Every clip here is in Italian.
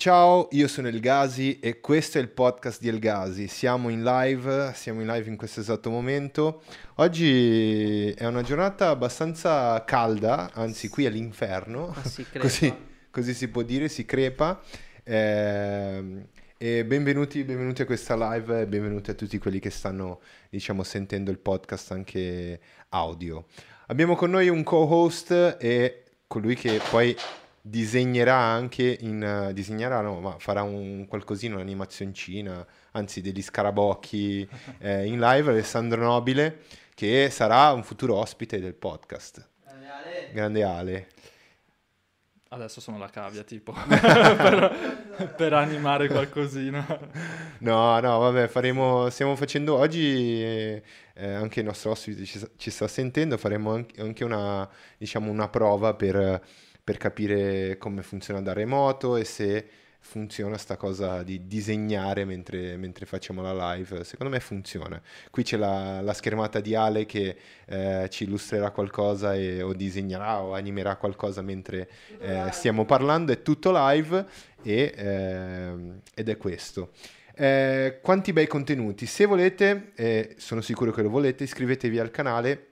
Ciao, io sono El Gasi e questo è il podcast di El Gasi. Siamo in live, siamo in live in questo esatto momento. Oggi è una giornata abbastanza calda, anzi qui è l'inferno, crepa. così, così si può dire, si crepa. Ehm, e benvenuti, benvenuti a questa live e benvenuti a tutti quelli che stanno, diciamo, sentendo il podcast anche audio. Abbiamo con noi un co-host e colui che poi disegnerà anche in... eh, disegnerà no, ma farà un qualcosina, un'animazioncina, anzi degli scarabocchi eh, in live, Alessandro Nobile, che sarà un futuro ospite del podcast. Grande Ale. Adesso sono la cavia, tipo, per, per animare qualcosina. No, no, vabbè, faremo, stiamo facendo oggi, eh, eh, anche il nostro ospite ci, ci sta sentendo, faremo anche, anche una, diciamo, una prova per, per capire come funziona da remoto e se funziona sta cosa di disegnare mentre, mentre facciamo la live. Secondo me funziona. Qui c'è la, la schermata di Ale che eh, ci illustrerà qualcosa e, o disegnerà o animerà qualcosa mentre eh, stiamo parlando. È tutto live e, ehm, ed è questo. Eh, quanti bei contenuti. Se volete, eh, sono sicuro che lo volete, iscrivetevi al canale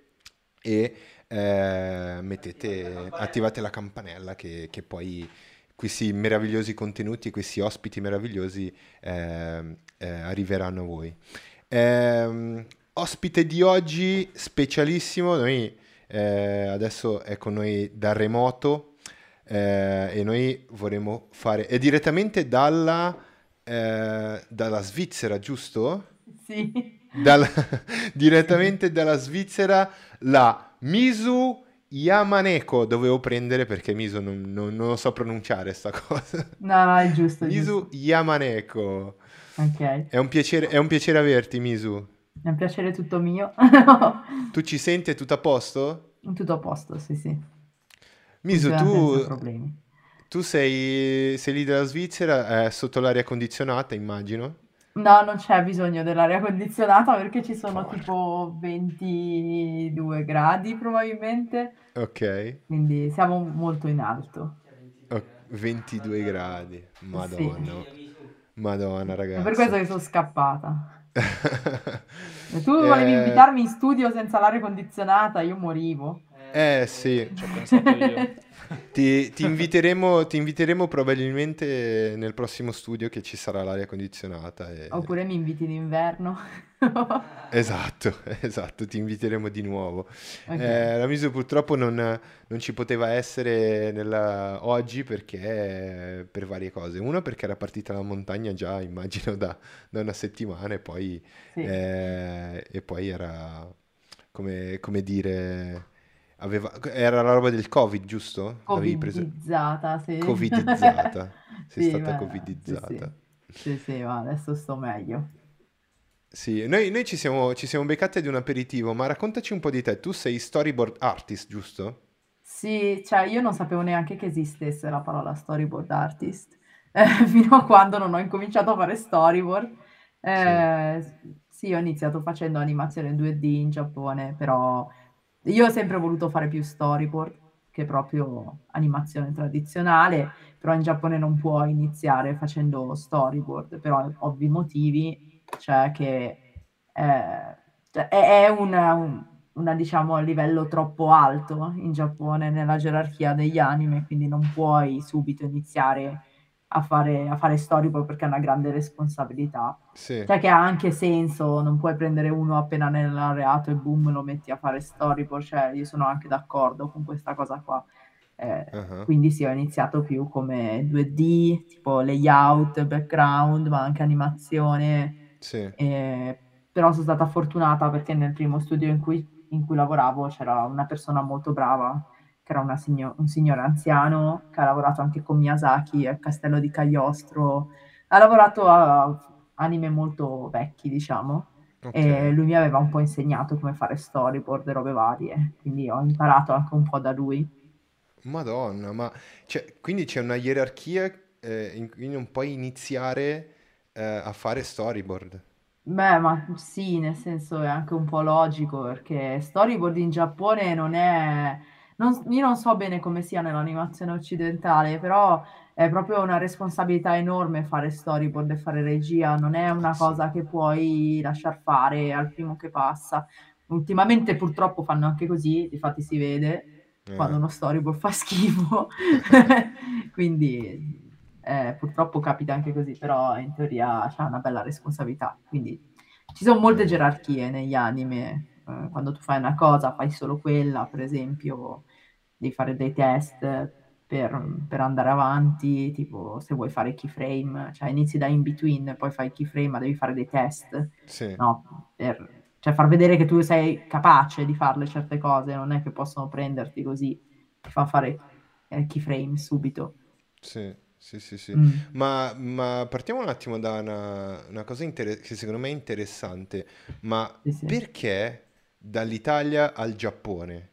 e eh, mettete, attivate la campanella che, che poi questi meravigliosi contenuti questi ospiti meravigliosi ehm, eh, arriveranno a voi. Ehm, ospite di oggi specialissimo, noi eh, adesso è con noi da remoto eh, e noi vorremmo fare, è direttamente dalla, eh, dalla Svizzera, giusto? Sì. Dal- direttamente dalla Svizzera la Misu Yamaneko dovevo prendere perché Misu non, non- non lo so pronunciare sta cosa. No, no, è giusto. è Misu Yamaneko. giusto. Ok. È un piacere, è un piacere averti, Misu. È un piacere tutto mio. Tu ci senti? È tutto a posto? Tutto a posto, sì, sì. Misu, tu, tu sei, sei lì della Svizzera, eh, sotto l'aria condizionata, immagino. No, non c'è bisogno dell'aria condizionata perché ci sono Porca. tipo 22 gradi probabilmente, Ok. quindi siamo molto in alto. Oh, 22 gradi. Madonna. Madonna, È ragazzi. per questo che sono scappata. Tu volevi Eh, invitarmi in studio senza l'aria condizionata, io morivo. Eh sì, Ci ho pensato io. ti, ti inviteremo, ti inviteremo probabilmente nel prossimo studio che ci sarà l'aria condizionata. e- Oppure mi inviti d'inverno. Esatto, esatto, ti inviteremo di nuovo. Ok. Eh, la Misu purtroppo non, non ci poteva essere nella- oggi perché per varie cose. Uno perché era partita la montagna già, immagino, da, da una settimana e poi, Sì. eh, e poi era, come, come dire, aveva, era la roba del Covid, giusto? Covidizzata, sì. Covidizzata. Sei Sì, stata ma- covidizzata. Sì, sì, sì, ma adesso sto meglio. Sì, noi, noi ci siamo, ci siamo beccati ad un aperitivo, ma raccontaci un po' di te. Tu sei storyboard artist, giusto? Sì, cioè io non sapevo neanche che esistesse la parola storyboard artist, eh, fino a quando non ho incominciato a fare storyboard. Eh, sì, ho iniziato facendo animazione 2D in Giappone, però io ho sempre voluto fare più storyboard che proprio animazione tradizionale, però in Giappone non puoi iniziare facendo storyboard, per ovvi motivi, cioè che eh, è, una, un- una, diciamo, livello troppo alto in Giappone nella gerarchia degli anime, quindi non puoi subito iniziare a fare, a fare storyboard perché è una grande responsabilità. Sì. Cioè che ha anche senso, non puoi prendere uno appena nel laureato e boom lo metti a fare storyboard, cioè io sono anche d'accordo con questa cosa qua. Eh, Ah, quindi sì, ho iniziato più come 2D, tipo layout, background, ma anche animazione. Sì. Eh, però sono stata fortunata perché nel primo studio in cui, in cui lavoravo c'era una persona molto brava, che era una signo- un signore anziano, che ha lavorato anche con Miyazaki al Castello di Cagliostro, ha lavorato a anime molto vecchi, diciamo, Ok. e lui mi aveva un po' insegnato come fare storyboard e robe varie, quindi ho imparato anche un po' da lui. Madonna, ma cioè, quindi c'è una gerarchia eh, in cui non puoi iniziare eh, a fare storyboard. Beh, ma sì, nel senso è anche un po' logico perché storyboard in Giappone non è, Non, io non so bene come sia nell'animazione occidentale, però è proprio una responsabilità enorme fare storyboard e fare regia, non è una cosa che puoi lasciar fare al primo che passa. Ultimamente purtroppo fanno anche così, infatti si vede Eh, quando uno storyboard fa schifo, quindi eh, purtroppo capita anche così, però in teoria c'è una bella responsabilità, quindi ci sono molte gerarchie negli anime, eh, quando tu fai una cosa fai solo quella, per esempio devi fare dei test per, per andare avanti, tipo se vuoi fare keyframe, cioè inizi da in between, poi fai keyframe, ma devi fare dei test, sì, no? Per, cioè far vedere che tu sei capace di farle certe cose, non è che possono prenderti così, ti fanno fare eh, keyframe subito. sì, sì, sì, sì. Mm. Ma, ma partiamo un attimo da una, una cosa inter- che secondo me è interessante, ma Sì, sì. perché dall'Italia al Giappone?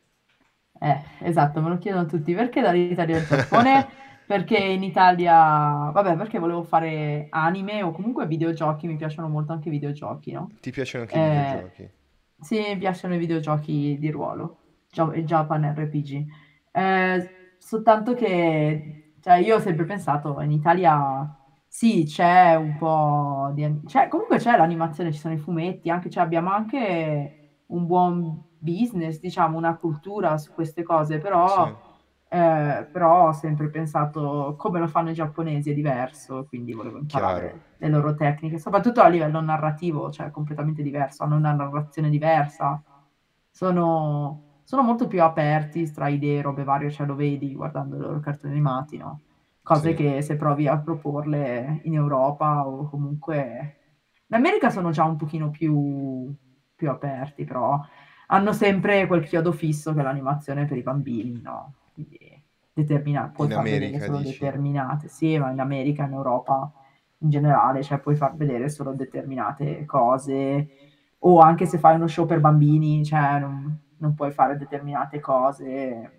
Eh, esatto, me lo chiedono tutti. Perché dall'Italia al Giappone? Perché in Italia, vabbè, perché volevo fare anime o comunque videogiochi, mi piacciono molto anche i videogiochi, no? Ti piacciono anche i Eh, videogiochi? sì, mi piacciono i videogiochi di ruolo, il Japan RPG. Eh, soltanto che, cioè, io ho sempre pensato, in Italia sì, c'è un po' di... Cioè, comunque c'è l'animazione, ci sono i fumetti, anche, cioè, abbiamo anche un buon business, diciamo, una cultura su queste cose, Sì, però, eh, però ho sempre pensato come lo fanno i giapponesi è diverso, quindi volevo chiaro. imparare le loro tecniche, soprattutto a livello narrativo, cioè completamente diverso, hanno una narrazione diversa, sono, sono molto più aperti tra idee, robe varie, cioè lo vedi guardando i loro cartoni animati, no? Cose Sì, che se provi a proporle in Europa o comunque... In America sono già un pochino più, più aperti, però hanno sempre quel chiodo fisso che è l'animazione per i bambini, no? Quindi determina- puoi in far vedere America solo dici? determinate, sì, ma in America, in Europa in generale, cioè puoi far vedere solo determinate cose, o anche se fai uno show per bambini, cioè non, non puoi fare determinate cose.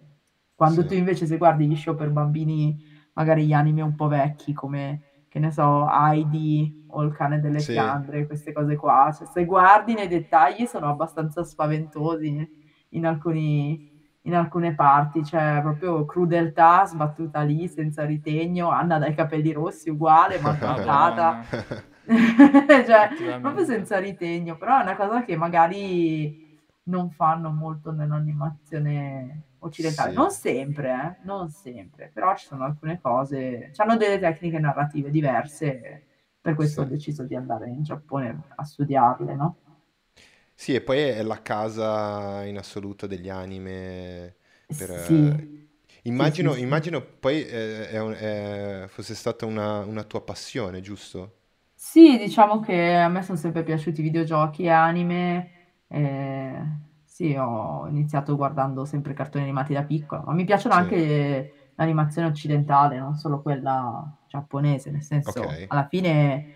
Quando tu Sì, invece se guardi gli show per bambini, magari gli anime un po' vecchi, come, che ne so, Heidi o Il cane delle sì, Fiandre, queste cose qua, cioè se guardi nei dettagli sono abbastanza spaventosi in alcuni in alcune parti, cioè proprio crudeltà sbattuta lì senza ritegno, Anna dai capelli rossi uguale, maltrattata, cioè proprio senza ritegno, però è una cosa che magari non fanno molto nell'animazione occidentale, Sì, non sempre, eh, non sempre, però ci sono alcune cose, hanno delle tecniche narrative diverse, per questo ho sì. deciso di andare in Giappone a studiarle, no? Sì, e poi è la casa in assoluto degli anime per... eh, Sì, sì, sì, Immagino, sì. immagino poi eh, è un- è- fosse stata una, una tua passione, giusto? Sì, diciamo che a me sono sempre piaciuti i videogiochi e anime. eh, sì, ho iniziato guardando sempre cartoni animati da piccola, ma mi piacciono Sì, anche l'animazione occidentale, non solo quella giapponese, nel senso, ok, alla fine,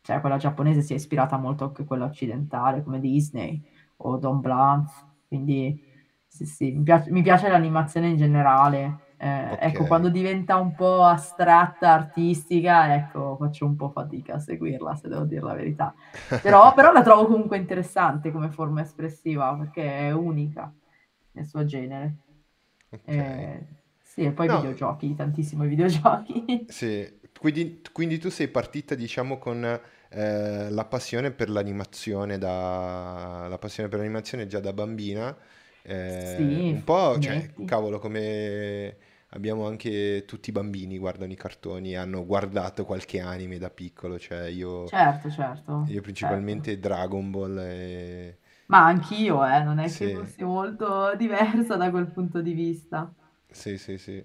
cioè, quella giapponese si è ispirata molto anche a quella occidentale, come Disney o Don Bluth, quindi sì, sì, mi piace, mi piace l'animazione in generale. Eh, ecco, quando diventa un po' astratta, artistica, ecco, faccio un po' fatica a seguirla, se devo dire la verità. Però, però la trovo comunque interessante come forma espressiva, perché è unica nel suo genere. Ok. Eh, sì, e poi No, videogiochi, tantissimi videogiochi. sì. Quindi, quindi tu sei partita, diciamo, con eh, la passione per l'animazione da... la passione per l'animazione già da bambina. eh, Sì, un po', cioè, cavolo, come abbiamo anche tutti i bambini guardano i cartoni, hanno guardato qualche anime da piccolo, cioè io, Certo, io certo, certo. principalmente Dragon Ball e... Ma anch'io, eh, non è che Sì, fossi molto diversa da quel punto di vista. sì, sì, sì.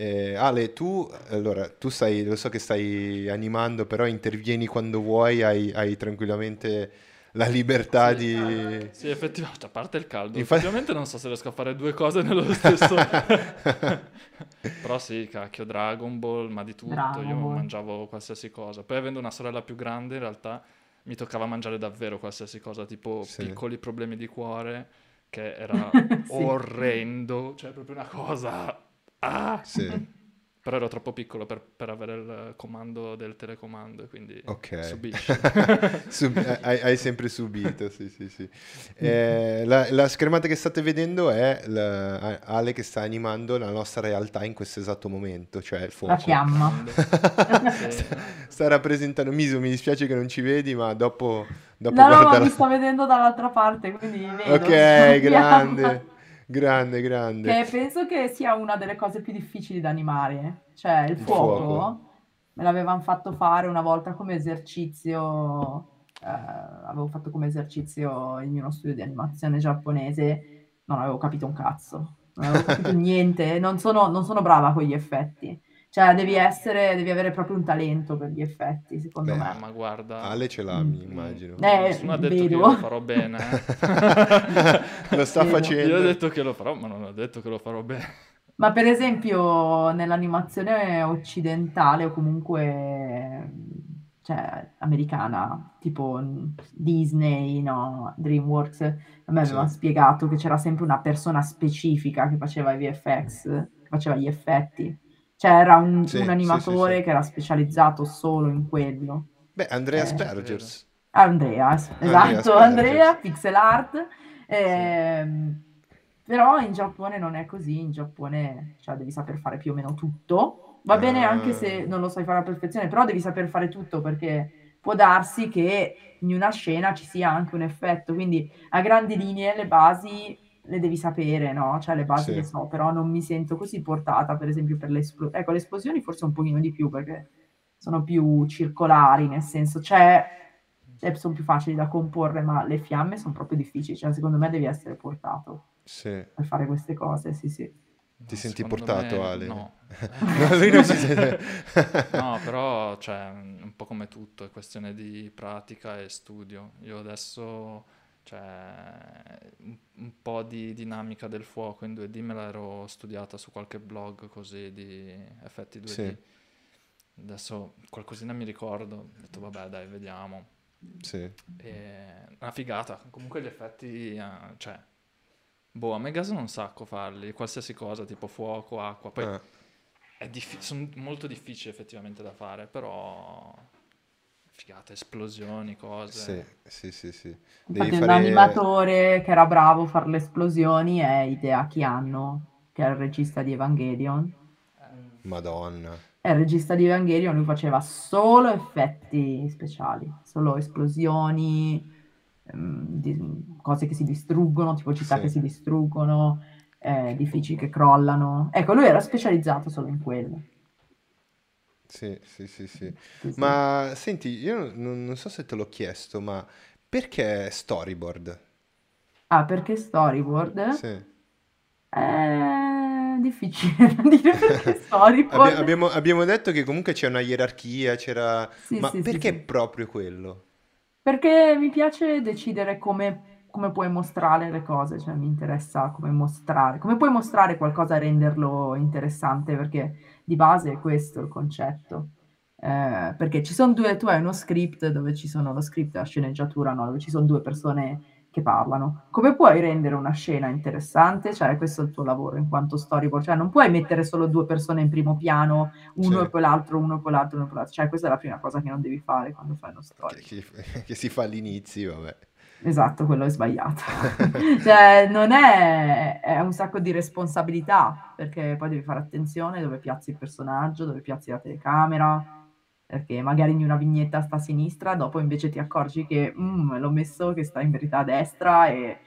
Eh, Ale, tu, allora, tu stai, lo so che stai animando, però intervieni quando vuoi, hai, hai tranquillamente la libertà Sì, di... sì, effettivamente, a parte il caldo, Infatti... effettivamente non so se riesco a fare due cose nello stesso... Però sì, cacchio, Dragon Ball, ma di tutto, io Dragon Ball. mangiavo qualsiasi cosa. Poi avendo una sorella più grande, in realtà mi toccava mangiare davvero qualsiasi cosa, tipo Sì, piccoli problemi di cuore, che era Sì. orrendo, cioè proprio una cosa... Ah! sì. Però ero troppo piccolo per, per avere il comando del telecomando, quindi Ok. subisci. Sub- eh, hai, hai sempre subito, sì, sì, sì. Eh, la, la schermata che state vedendo è la- Ale che sta animando la nostra realtà in questo esatto momento, cioè il fuoco. La fiamma. Sì. Sta rappresentando Misu, mi dispiace che non ci vedi, ma dopo, dopo No, no, ma guarda mi la- sto vedendo dall'altra parte, quindi vedo Ok, la grande, fiamma. Grande, grande. Che penso che sia una delle cose più difficili da animare. Cioè, il Il fuoco, fuoco. me l'avevano fatto fare una volta come esercizio. eh, avevo fatto come esercizio in uno studio di animazione giapponese. Non avevo capito un cazzo. Non avevo capito niente. Non sono, non sono brava con gli effetti. Cioè, devi essere, devi avere proprio un talento per gli effetti, secondo Beh, me. Ma guarda, Ale ce l'ha, mi immagino. Eh, nessuno ha detto che vedo. io lo farò bene. eh. Lo sta Vedo. facendo. Io ho detto che lo farò, ma non ho detto che lo farò bene. Ma per esempio nell'animazione occidentale o comunque cioè, americana, tipo Disney, no, DreamWorks, a me Sì. avevano spiegato che c'era sempre una persona specifica che faceva i VFX, che faceva gli effetti. Cioè era un, Sì, un animatore sì, sì. che era specializzato solo in quello. Beh, Andrea Eh. Spergers. Andrea, es- Andrea esatto, Spergers. Andrea, pixel art. Ehm, Però in Giappone non è così, in Giappone cioè, devi saper fare più o meno tutto. Va bene anche se Ah. non lo sai fare a perfezione, però devi saper fare tutto perché può darsi che in una scena ci sia anche un effetto, quindi a grandi linee le basi le devi sapere, no? Cioè le basi Sì. le so, però non mi sento così portata, per esempio, per le esplosioni. Ecco, le esplosioni forse un pochino di più perché sono più circolari, nel senso, c'è, cioè, sono più facili da comporre, ma le fiamme sono proprio difficili, cioè secondo me devi essere portato Sì. per fare queste cose, sì sì. Ti No, senti secondo portato, me Ale? No. No, lui non si sente. No, però, cioè, un po' come tutto, è questione di pratica e studio. Io adesso, cioè, un, un po' di dinamica del fuoco in 2D me l'ero studiata su qualche blog così di effetti 2D. Sì. Adesso qualcosina mi ricordo, ho detto vabbè dai, vediamo. Sì. E una figata, comunque gli effetti, eh, cioè, boh, a me gasano un sacco farli, qualsiasi cosa, tipo fuoco, acqua, poi è diffi- sono molto difficili effettivamente da fare, però figate, esplosioni, cose. sì, sì, sì, sì. Infatti Devi un fare... animatore che era bravo a fare le esplosioni è Hideaki Anno, che è il regista di Evangelion. Madonna. È il regista di Evangelion, lui faceva solo effetti speciali, solo esplosioni, ehm, di- cose che si distruggono, tipo città Sì. che si distruggono, eh, edifici che crollano. Ecco, lui era specializzato solo in quello. Sì, sì, sì, sì. Ma senti, io non, non so se te l'ho chiesto, ma perché storyboard? Ah, perché storyboard? Sì. È difficile da dire perché storyboard. Abbi- abbiamo, abbiamo detto che comunque c'è una gerarchia, c'era... Sì, Ma sì, sì, perché sì. proprio quello? Perché mi piace decidere come, come puoi mostrare le cose, cioè mi interessa come mostrare, come puoi mostrare qualcosa e renderlo interessante, perché di base è questo il concetto. Eh, perché ci sono due, tu hai uno script dove ci sono lo script e la sceneggiatura, no? Dove ci sono due persone che parlano. Come puoi rendere una scena interessante? Cioè, questo è il tuo lavoro in quanto storyboard, cioè non puoi mettere solo due persone in primo piano, uno Sì. e poi l'altro, uno e poi l'altro, uno e poi l'altro. Cioè, questa è la prima cosa che non devi fare quando fai uno Che, storyboard. che- che si fa all'inizio, vabbè. Esatto, quello è sbagliato. Cioè, non è, è un sacco di responsabilità, perché poi devi fare attenzione dove piazzi il personaggio, dove piazzi la telecamera, perché magari in una vignetta sta a sinistra, dopo invece ti accorgi che "Mm, l'ho messo che sta in verità a destra e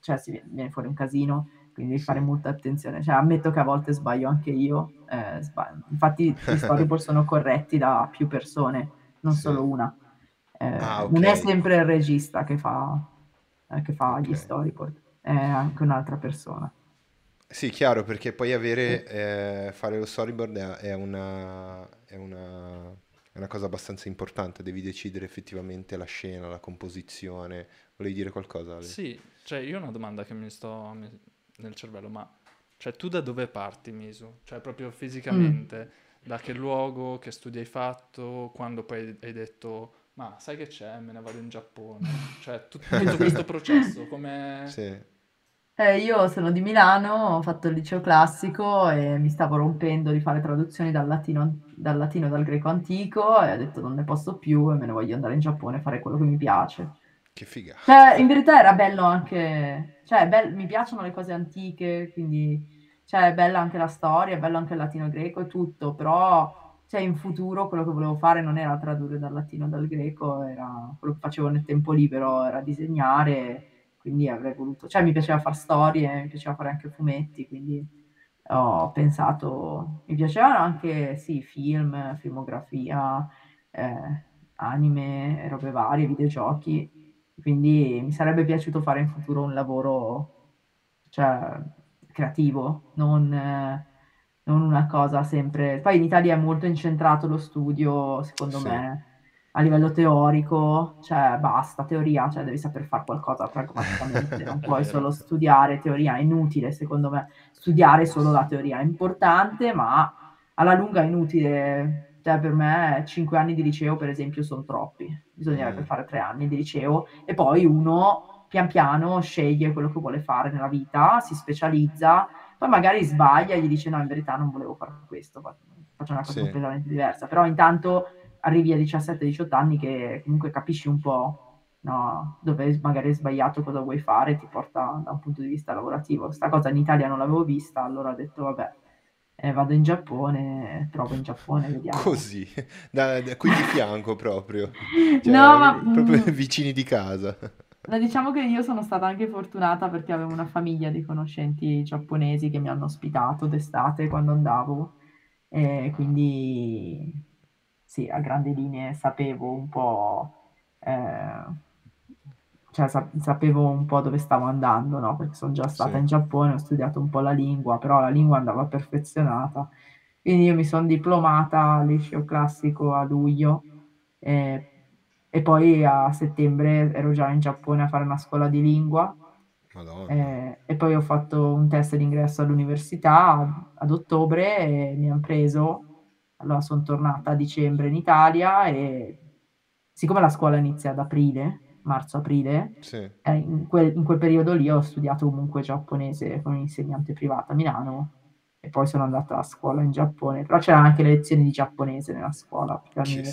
cioè si viene, viene fuori un casino, quindi devi fare molta attenzione. Cioè, ammetto che a volte sbaglio anche io, eh, sba- infatti gli storyboard sono corretti da più persone, non Sì. solo una. Eh, Ah, Non è sempre il regista che fa, eh, che fa gli Ok. storyboard, è anche un'altra persona. Sì, chiaro, perché poi avere, eh, fare lo storyboard è, è una, è una, è una cosa abbastanza importante, devi decidere effettivamente la scena, la composizione. Volevi dire qualcosa, Ale? Sì, cioè io ho una domanda che mi sto mi- nel cervello, ma cioè tu da dove parti, Misu? Cioè proprio fisicamente, da che luogo, che studi hai fatto, quando poi hai detto, ma sai che c'è, me ne vado in Giappone. Cioè tu- tutto questo processo, come... Sì. Eh, io sono di Milano, ho fatto il liceo classico e mi stavo rompendo di fare traduzioni dal latino, dal latino e dal greco antico e ho detto non ne posso più e me ne voglio andare in Giappone a fare quello che mi piace. Che figata. Cioè, in verità era bello anche, cioè, bel- mi piacciono le cose antiche, quindi, cioè, è bella anche la storia, è bello anche il latino e greco e tutto, però, cioè, in futuro quello che volevo fare non era tradurre dal latino e dal greco, era quello che facevo nel tempo libero, era disegnare quindi avrei voluto, cioè mi piaceva fare storie, mi piaceva fare anche fumetti, quindi ho pensato, mi piacevano anche, sì, film, filmografia, eh, anime, robe varie, videogiochi, quindi mi sarebbe piaciuto fare in futuro un lavoro, cioè, creativo, non, eh, non una cosa sempre... Poi in Italia è molto incentrato lo studio, secondo Sì, me, a livello teorico, cioè basta, teoria, cioè devi saper fare qualcosa pragmaticamente, non puoi solo studiare teoria, è inutile secondo me studiare solo la teoria, è importante, ma alla lunga è inutile. Cioè per me 5 anni di liceo per esempio sono troppi, bisognerebbe Mm, fare 3 anni di liceo e poi uno pian piano sceglie quello che vuole fare nella vita, si specializza, poi magari sbaglia e gli dice no in verità non volevo fare questo, faccio una cosa sì, completamente diversa, però intanto arrivi a 17-18 anni che comunque capisci un po' no, dove magari hai sbagliato, cosa vuoi fare, ti porta da un punto di vista lavorativo. Questa cosa in Italia non l'avevo vista, allora ho detto vabbè, eh, vado in Giappone, provo in Giappone, vediamo. così, da, da qui di fianco proprio, No, ma cioè proprio mm, vicini di casa. Ma diciamo che io sono stata anche fortunata perché avevo una famiglia di conoscenti giapponesi che mi hanno ospitato d'estate quando andavo, e quindi sì, a grandi linee sapevo un po', eh, cioè sa- sapevo un po' dove stavo andando, no? Perché sono già stata Sì, in Giappone, ho studiato un po' la lingua, però la lingua andava perfezionata. Quindi io mi sono diplomata al liceo classico a luglio e, e poi a settembre ero già in Giappone a fare una scuola di lingua. Eh, e poi ho fatto un test d'ingresso all'università ad ottobre e mi hanno preso. Allora sono tornata a dicembre in Italia e siccome la scuola inizia ad aprile, marzo-aprile, Sì, eh, in quel, in quel periodo lì ho studiato comunque giapponese con un insegnante privato a Milano e poi sono andata a scuola in Giappone, però c'erano anche le lezioni di giapponese nella scuola,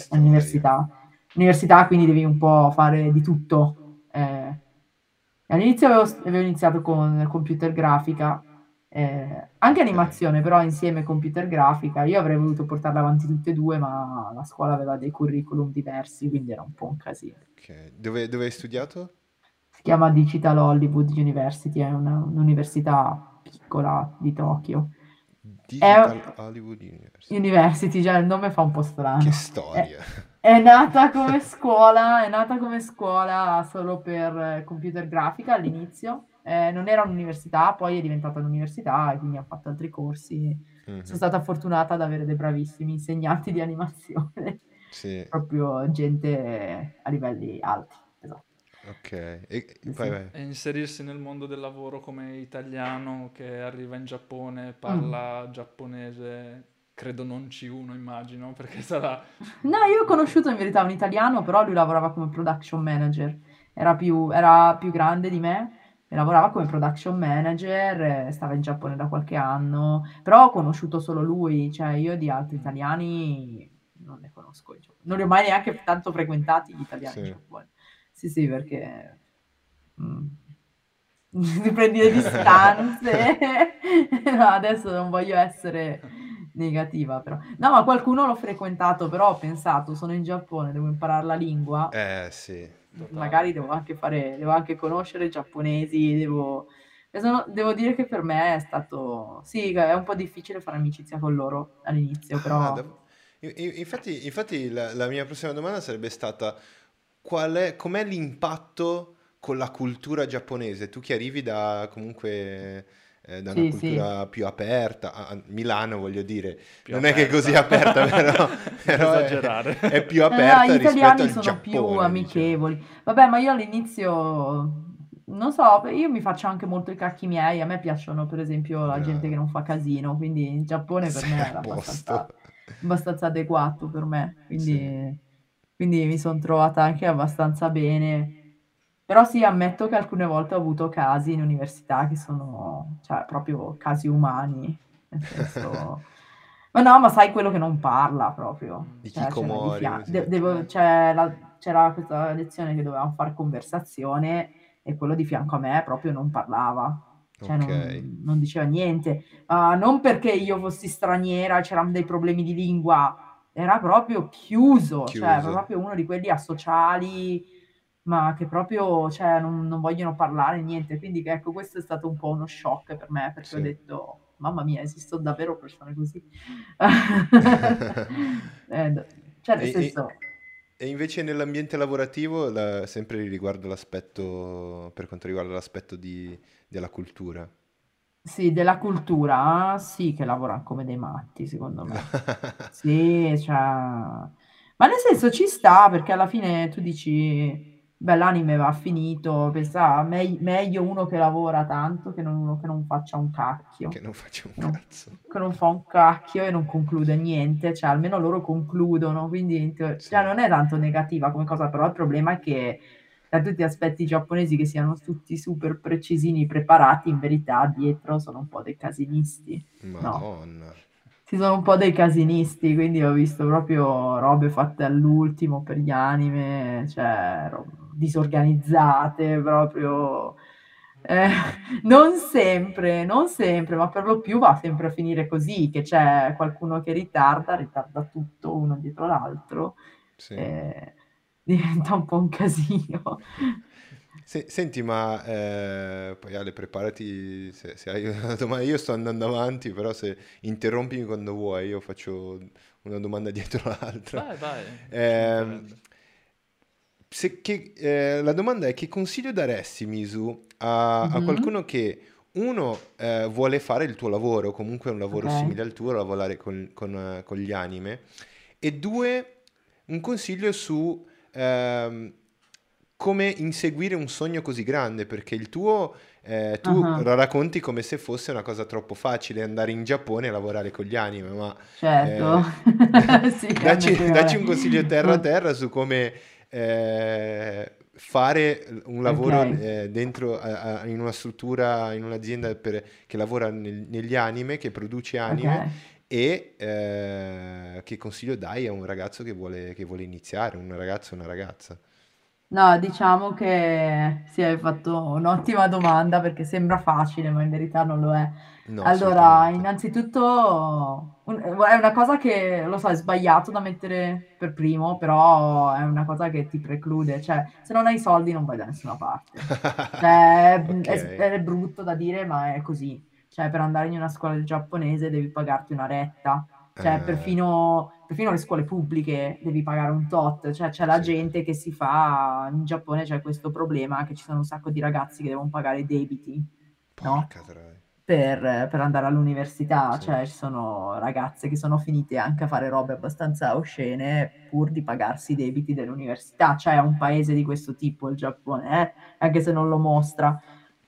all'università, all'università quindi devi un po' fare di tutto. eh. All'inizio avevo, avevo iniziato con computer grafica, eh, anche animazione, però insieme computer grafica. Io avrei voluto portarle avanti tutte e due, ma la scuola aveva dei curriculum diversi, quindi era un po' un casino. ok. Dove, dove hai studiato? Si chiama Digital Hollywood University, è una- un'università piccola di Tokyo. È Digital Hollywood University. University, già il nome fa un po' Che strano. È, storia. è nata come scuola, è nata come scuola solo per eh, computer grafica all'inizio. Eh, non era un'università, poi è diventata un'università e quindi ho fatto altri corsi. Sono Mhm, stata fortunata ad avere dei bravissimi insegnanti di animazione, Sì, proprio gente a livelli alti. Esatto. ok. E Sì, vai, sì. vai. E inserirsi nel mondo del lavoro come italiano che arriva in Giappone, Mm. parla giapponese, credo non C1 immagino, perché sarà... No, io ho conosciuto in verità un italiano, però lui lavorava come production manager, era più, era più grande di me e lavorava come production manager, stava in Giappone da qualche anno, però ho conosciuto solo lui, cioè io di altri italiani non ne conosco, in non li ho mai neanche tanto frequentati gli italiani in Sì. Giappone. Sì, sì, perché mm, ti prendi le distanze. No, adesso non voglio essere negativa, però. No, ma qualcuno l'ho frequentato, però ho pensato, sono in Giappone, devo imparare la lingua. Eh, sì. Totale. Magari devo anche fare, devo anche conoscere i giapponesi, devo... e sono- devo dire che per me è stato... Sì, è un po' difficile fare amicizia con loro all'inizio, Ah, però... i- i- infatti, infatti la, la mia prossima domanda sarebbe stata qual è, com'è l'impatto con la cultura giapponese? Tu che arrivi da comunque eh, da una Sì, sì. cultura più aperta, a Milano voglio dire, Più non è che è così aperta. aperta, però, però è, esagerare. è più Eh, no, aperta gli rispetto italiani al sono più Giappone, diciamo. amichevoli. Vabbè, ma io all'inizio, non so, io mi faccio anche molto i cacchi miei. A me piacciono, per esempio, la gente che non fa casino, quindi in Giappone per Sei me era abbastanza, abbastanza adeguato per me. Sì. Quindi, quindi mi sono trovata anche abbastanza bene. Però sì, ammetto che alcune volte ho avuto casi in università che sono, cioè, proprio casi umani, nel senso... Ma no, ma sai quello che non parla proprio. Di Cioè, Kikomori, fia- de- devo- c'è la- c'era questa lezione che dovevamo fare conversazione e quello di fianco a me proprio non parlava. Cioè, Ok. non, non diceva niente. Ma non perché io fossi straniera, c'erano dei problemi di lingua, era proprio chiuso, cioè era Chiuso. proprio uno di quelli asociali, ma che proprio, cioè, non, non vogliono parlare niente. Quindi ecco, questo è stato un po' uno shock per me, perché ho Sì. detto, mamma mia, esistono davvero persone così. Eh, cioè, nel E, senso, e invece nell'ambiente lavorativo, la- sempre riguardo l'aspetto, per quanto riguarda l'aspetto di- della cultura. sì, della cultura, sì, che lavorano come dei matti, secondo me. Sì, cioè... Ma nel senso ci sta, perché alla fine tu dici, beh, l'anime va finito, pensa, me- meglio uno che lavora tanto che non uno che non faccia un cacchio, Che non faccio un non, cazzo. che non fa un cacchio e non conclude niente, cioè almeno loro concludono, quindi in teo- Sì. cioè, non è tanto negativa come cosa, però il problema è che da tutti gli aspetti giapponesi che siano tutti super precisini, preparati, in verità dietro sono un po' dei casinisti, no? Madonna. Ci sono un po' dei casinisti, quindi ho visto proprio robe fatte all'ultimo per gli anime, cioè ro- disorganizzate, proprio... eh, non sempre, non sempre, ma per lo più va sempre a finire così, che c'è qualcuno che ritarda, ritarda tutto uno dietro l'altro, Sì. e diventa un po' un casino. Se- senti, ma eh, poi Ale, preparati se, se hai una domanda. Io sto andando avanti, però se interrompimi quando vuoi, io faccio una domanda dietro l'altra. Vai, vai, ci Ehm, mancherebbe. se- che- eh, la domanda è che consiglio daresti, Misu, a, a Mhm. qualcuno che uno eh, vuole fare il tuo lavoro, comunque un lavoro Ok. simile al tuo, lavorare con, con, eh, con gli anime, e due, un consiglio su ehm, come inseguire un sogno così grande, perché il tuo, eh, tu Ah, la racconti come se fosse una cosa troppo facile andare in Giappone e lavorare con gli anime, ma Certo, eh, sì, dacci, dacci un consiglio terra a terra su come eh, fare un lavoro Ok. eh, dentro a- a- in una struttura, in un'azienda per- che lavora nel- negli anime, che produce anime, Ok. e eh, che consiglio dai a un ragazzo che vuole, che vuole iniziare, un ragazzo o una ragazza? No, diciamo che sì, hai fatto un'ottima domanda perché sembra facile, ma in verità non lo è. No, Allora, innanzitutto, un- è una cosa che, lo so, è sbagliato da mettere per primo, però è una cosa che ti preclude, cioè, se non hai soldi non vai da nessuna parte. Cioè, è, Ok. è brutto da dire, ma è così. Cioè, per andare in una scuola di giapponese devi pagarti una retta. Cioè, Eh, perfino, perfino le scuole pubbliche devi pagare un tot. Cioè, c'è la sì. gente che si fa... In Giappone c'è questo problema che ci sono un sacco di ragazzi che devono pagare i debiti, no? Porca troia. Per, per andare all'università. Sì. Cioè, ci sono ragazze che sono finite anche a fare robe abbastanza oscene pur di pagarsi i debiti dell'università. Cioè, è un paese di questo tipo il Giappone, eh? Anche se non lo mostra.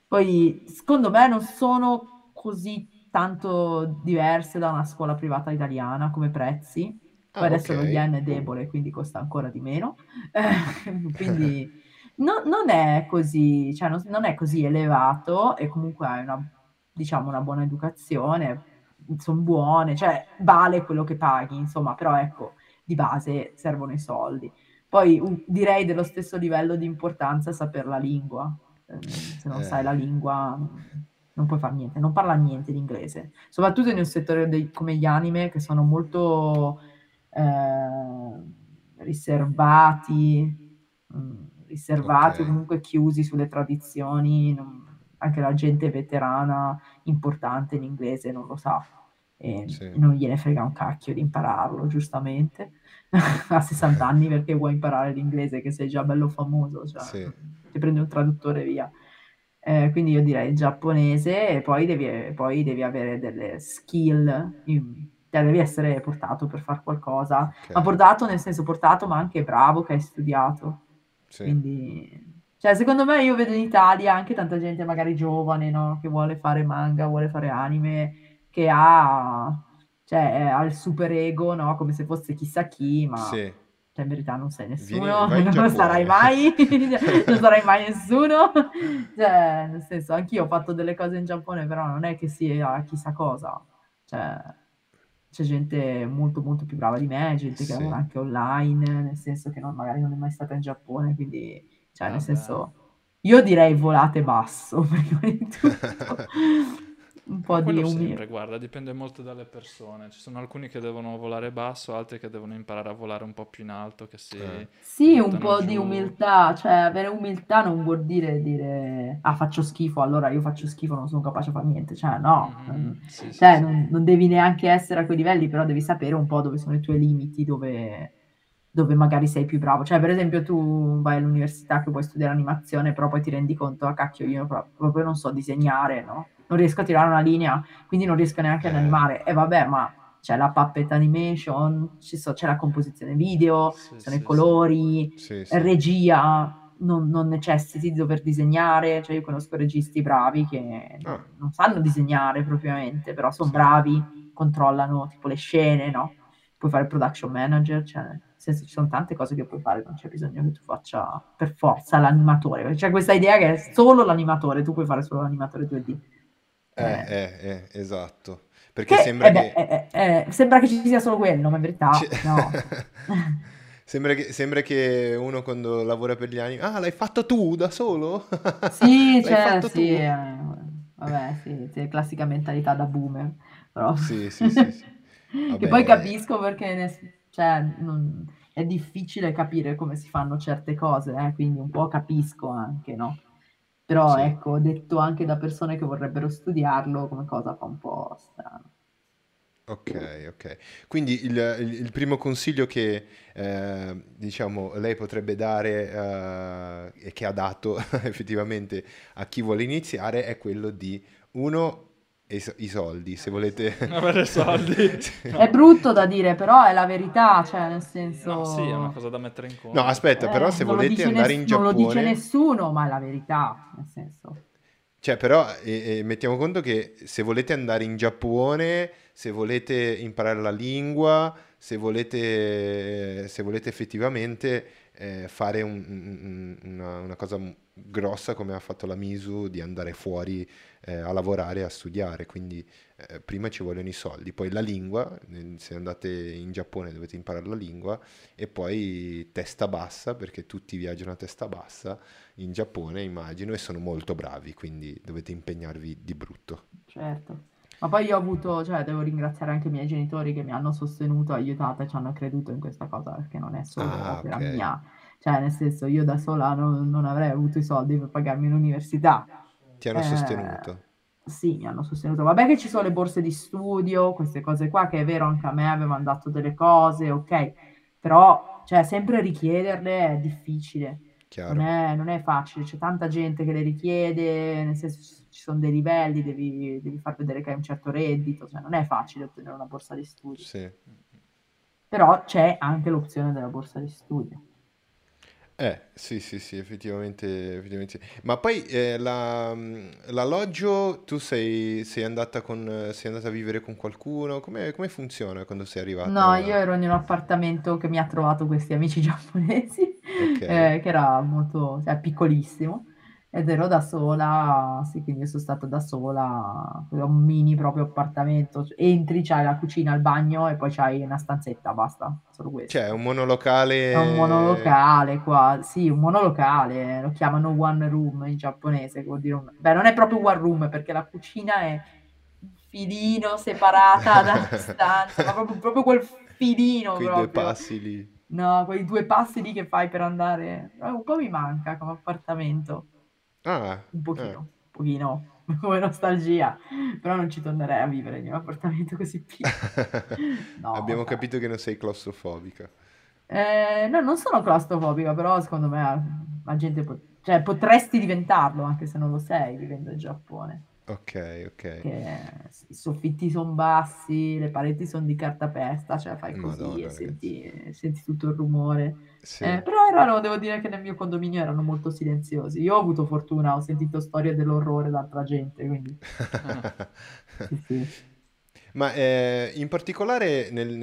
Poi, secondo me, non sono così tanto diverse da una scuola privata italiana come prezzi. Poi Ah, adesso lo ok. yen è debole, quindi costa ancora di meno. Eh, quindi no- non è così, cioè non, non è così elevato e comunque hai una, diciamo, una buona educazione, sono buone, cioè vale quello che paghi, insomma, però ecco, di base servono i soldi. Poi uh, direi dello stesso livello di importanza saper la lingua. Eh, se non sai la Eh, lingua non, puoi fare niente, non parla niente l'inglese, soprattutto in un settore dei- come gli anime che sono molto eh, riservati, mm, riservati o ok. comunque chiusi sulle tradizioni, non- anche la gente veterana importante in inglese non lo sa e Sì. non gliene frega un cacchio di impararlo, giustamente, a 60 anni perché vuoi imparare l'inglese che sei già bello famoso, cioè Sì. ti prendi un traduttore via. Eh, quindi io direi il giapponese e poi devi, poi devi avere delle skill, in- cioè devi essere portato per fare qualcosa, ma Ok. portato nel senso portato, ma anche bravo che hai studiato. Sì. Quindi, cioè, secondo me io vedo in Italia anche tanta gente magari giovane, no? Che vuole fare manga, vuole fare anime, che ha, cioè, ha il super ego, no? Come se fosse chissà chi, ma Sì. cioè in verità non sei Vieni, nessuno, in non sarai mai, non sarai mai nessuno. Cioè, nel senso, anch'io ho fatto delle cose in Giappone, però non è che sia chissà cosa. Cioè, c'è gente molto molto più brava di me, gente che Sì. lavora anche online, nel senso che non- magari non è mai stata in Giappone, quindi, cioè, nel Vabbè. senso, io direi volate basso, prima di tutto. Un po' Ma di quello umiltà. sempre, guarda, dipende molto dalle persone. Ci sono alcuni che devono volare basso, altri che devono imparare a volare un po' più in alto, che si Eh. Sì, un po' di giù. umiltà, cioè avere umiltà non vuol dire dire ah faccio schifo, allora io faccio schifo, non sono capace a fare niente, cioè no, Mhm, non- sì, sì, cioè sì. non, non devi neanche essere a quei livelli, però devi sapere un po' dove sono i tuoi limiti, dove, dove magari sei più bravo. Cioè per esempio tu vai all'università che vuoi studiare animazione, però poi ti rendi conto, ah cacchio, io pro- proprio non so disegnare, no? Non riesco a tirare una linea, quindi non riesco neanche ad Eh. animare. E vabbè, ma c'è la puppet animation, ci so- c'è la composizione video, Sì, sono sì, i colori, Sì, regia, non, non necessiti di dover disegnare, cioè io conosco registi bravi che Ah. non sanno disegnare propriamente, però sono bravi, controllano tipo le scene, no? Puoi fare il production manager, cioè senso ci sono tante cose che puoi fare, non c'è bisogno che tu faccia per forza l'animatore, c'è questa idea che è solo l'animatore, tu puoi fare solo l'animatore 2D. Eh, eh, eh, esatto. Perché Che, sembra eh beh, che... eh, eh, eh, sembra che ci sia solo quello, ma in verità Ci- no. Sembra che, sembra che uno quando lavora per gli anime... Ah, l'hai fatto tu da solo? Sì, cioè, sì, eh, vabbè, sì, sì, classica mentalità da boomer, però... Sì, sì, sì, sì. Che Vabbè. poi capisco perché ne- cioè, non- è difficile capire come si fanno certe cose, eh, quindi un po' capisco anche, no? Però Sì. ecco, detto anche da persone che vorrebbero studiarlo, come cosa fa un po' strano. Ok, ok. Quindi il, il- il primo consiglio che eh, diciamo lei potrebbe dare eh, e che ha dato effettivamente a chi vuole iniziare è quello di uno i, so- i soldi, se volete Avere soldi. Sì. È brutto da dire, però è la verità, cioè nel senso... No, sì, è una cosa da mettere in conto. No, aspetta, però Eh, se non lo volete andare ness- in Non lo dice Giappone, nessuno, ma è la verità, nel senso... cioè però eh, eh, mettiamo conto che se volete andare in Giappone, se volete imparare la lingua, se volete, se volete effettivamente eh, fare un- un- una, una cosa grossa come ha fatto la Misu di andare fuori eh, a lavorare, a studiare, quindi eh, prima ci vogliono i soldi, poi la lingua, se andate in Giappone dovete imparare la lingua e poi testa bassa perché tutti viaggiano a testa bassa in Giappone, immagino, e sono molto bravi, quindi dovete impegnarvi di brutto. Certo. Ma poi io ho avuto, cioè devo ringraziare anche i miei genitori che mi hanno sostenuto, aiutato e ci hanno creduto in questa cosa, perché non è solo Ah, opera ok. mia. Cioè, nel senso, io da sola non, non avrei avuto i soldi per pagarmi l'università. Ti hanno Eh, sostenuto. Sì, mi hanno sostenuto. Vabbè che ci sono le borse di studio, queste cose qua, che è vero, anche a me avevano dato delle cose, ok. Però, cioè, sempre richiederle è difficile. Non è, non è facile, c'è tanta gente che le richiede, nel senso ci sono dei livelli, devi, devi far vedere che hai un certo reddito, cioè non è facile ottenere una borsa di studio, Sì. però c'è anche l'opzione della borsa di studio. Eh, sì, sì, sì, effettivamente, effettivamente. Ma poi eh, la- l'alloggio, tu sei, sei andata con, sei andata a vivere con qualcuno? Come, come funziona quando sei No, arrivata? io ero in un appartamento che mi ha trovato questi amici giapponesi, Ok. eh, che era molto, cioè piccolissimo, ed ero da sola, sì, quindi sono stata da sola, un mini proprio appartamento, entri, c'hai la cucina, il bagno e poi c'hai una stanzetta, basta, solo questo. Cioè, un monolocale... È un monolocale qua, sì, un monolocale, lo chiamano one room in giapponese, vuol dire un... Beh, non è proprio one room perché la cucina è un filino separata dalla stanza, ma proprio, proprio quel filino Quei due proprio. passi lì. No, quei due passi lì che fai per andare... eh, Un po' mi manca come appartamento, Ah, un eh. pochino, un pochino, come nostalgia, però non ci tornerei a vivere in un appartamento così piccolo. No, Abbiamo cioè... capito che non sei claustrofobica. Eh, no, non sono claustrofobica, però secondo me la gente pot- cioè, potresti diventarlo anche se non lo sei vivendo in Giappone. Ok, ok. I soffitti sono bassi, le pareti sono di cartapesta, cioè fai così Madonna, e senti, senti tutto il rumore. Sì. Eh, però erano, devo dire che nel mio condominio erano molto silenziosi. Io ho avuto fortuna, ho sentito storie dell'orrore da altra gente, quindi sì, sì. Ma eh, in particolare nel,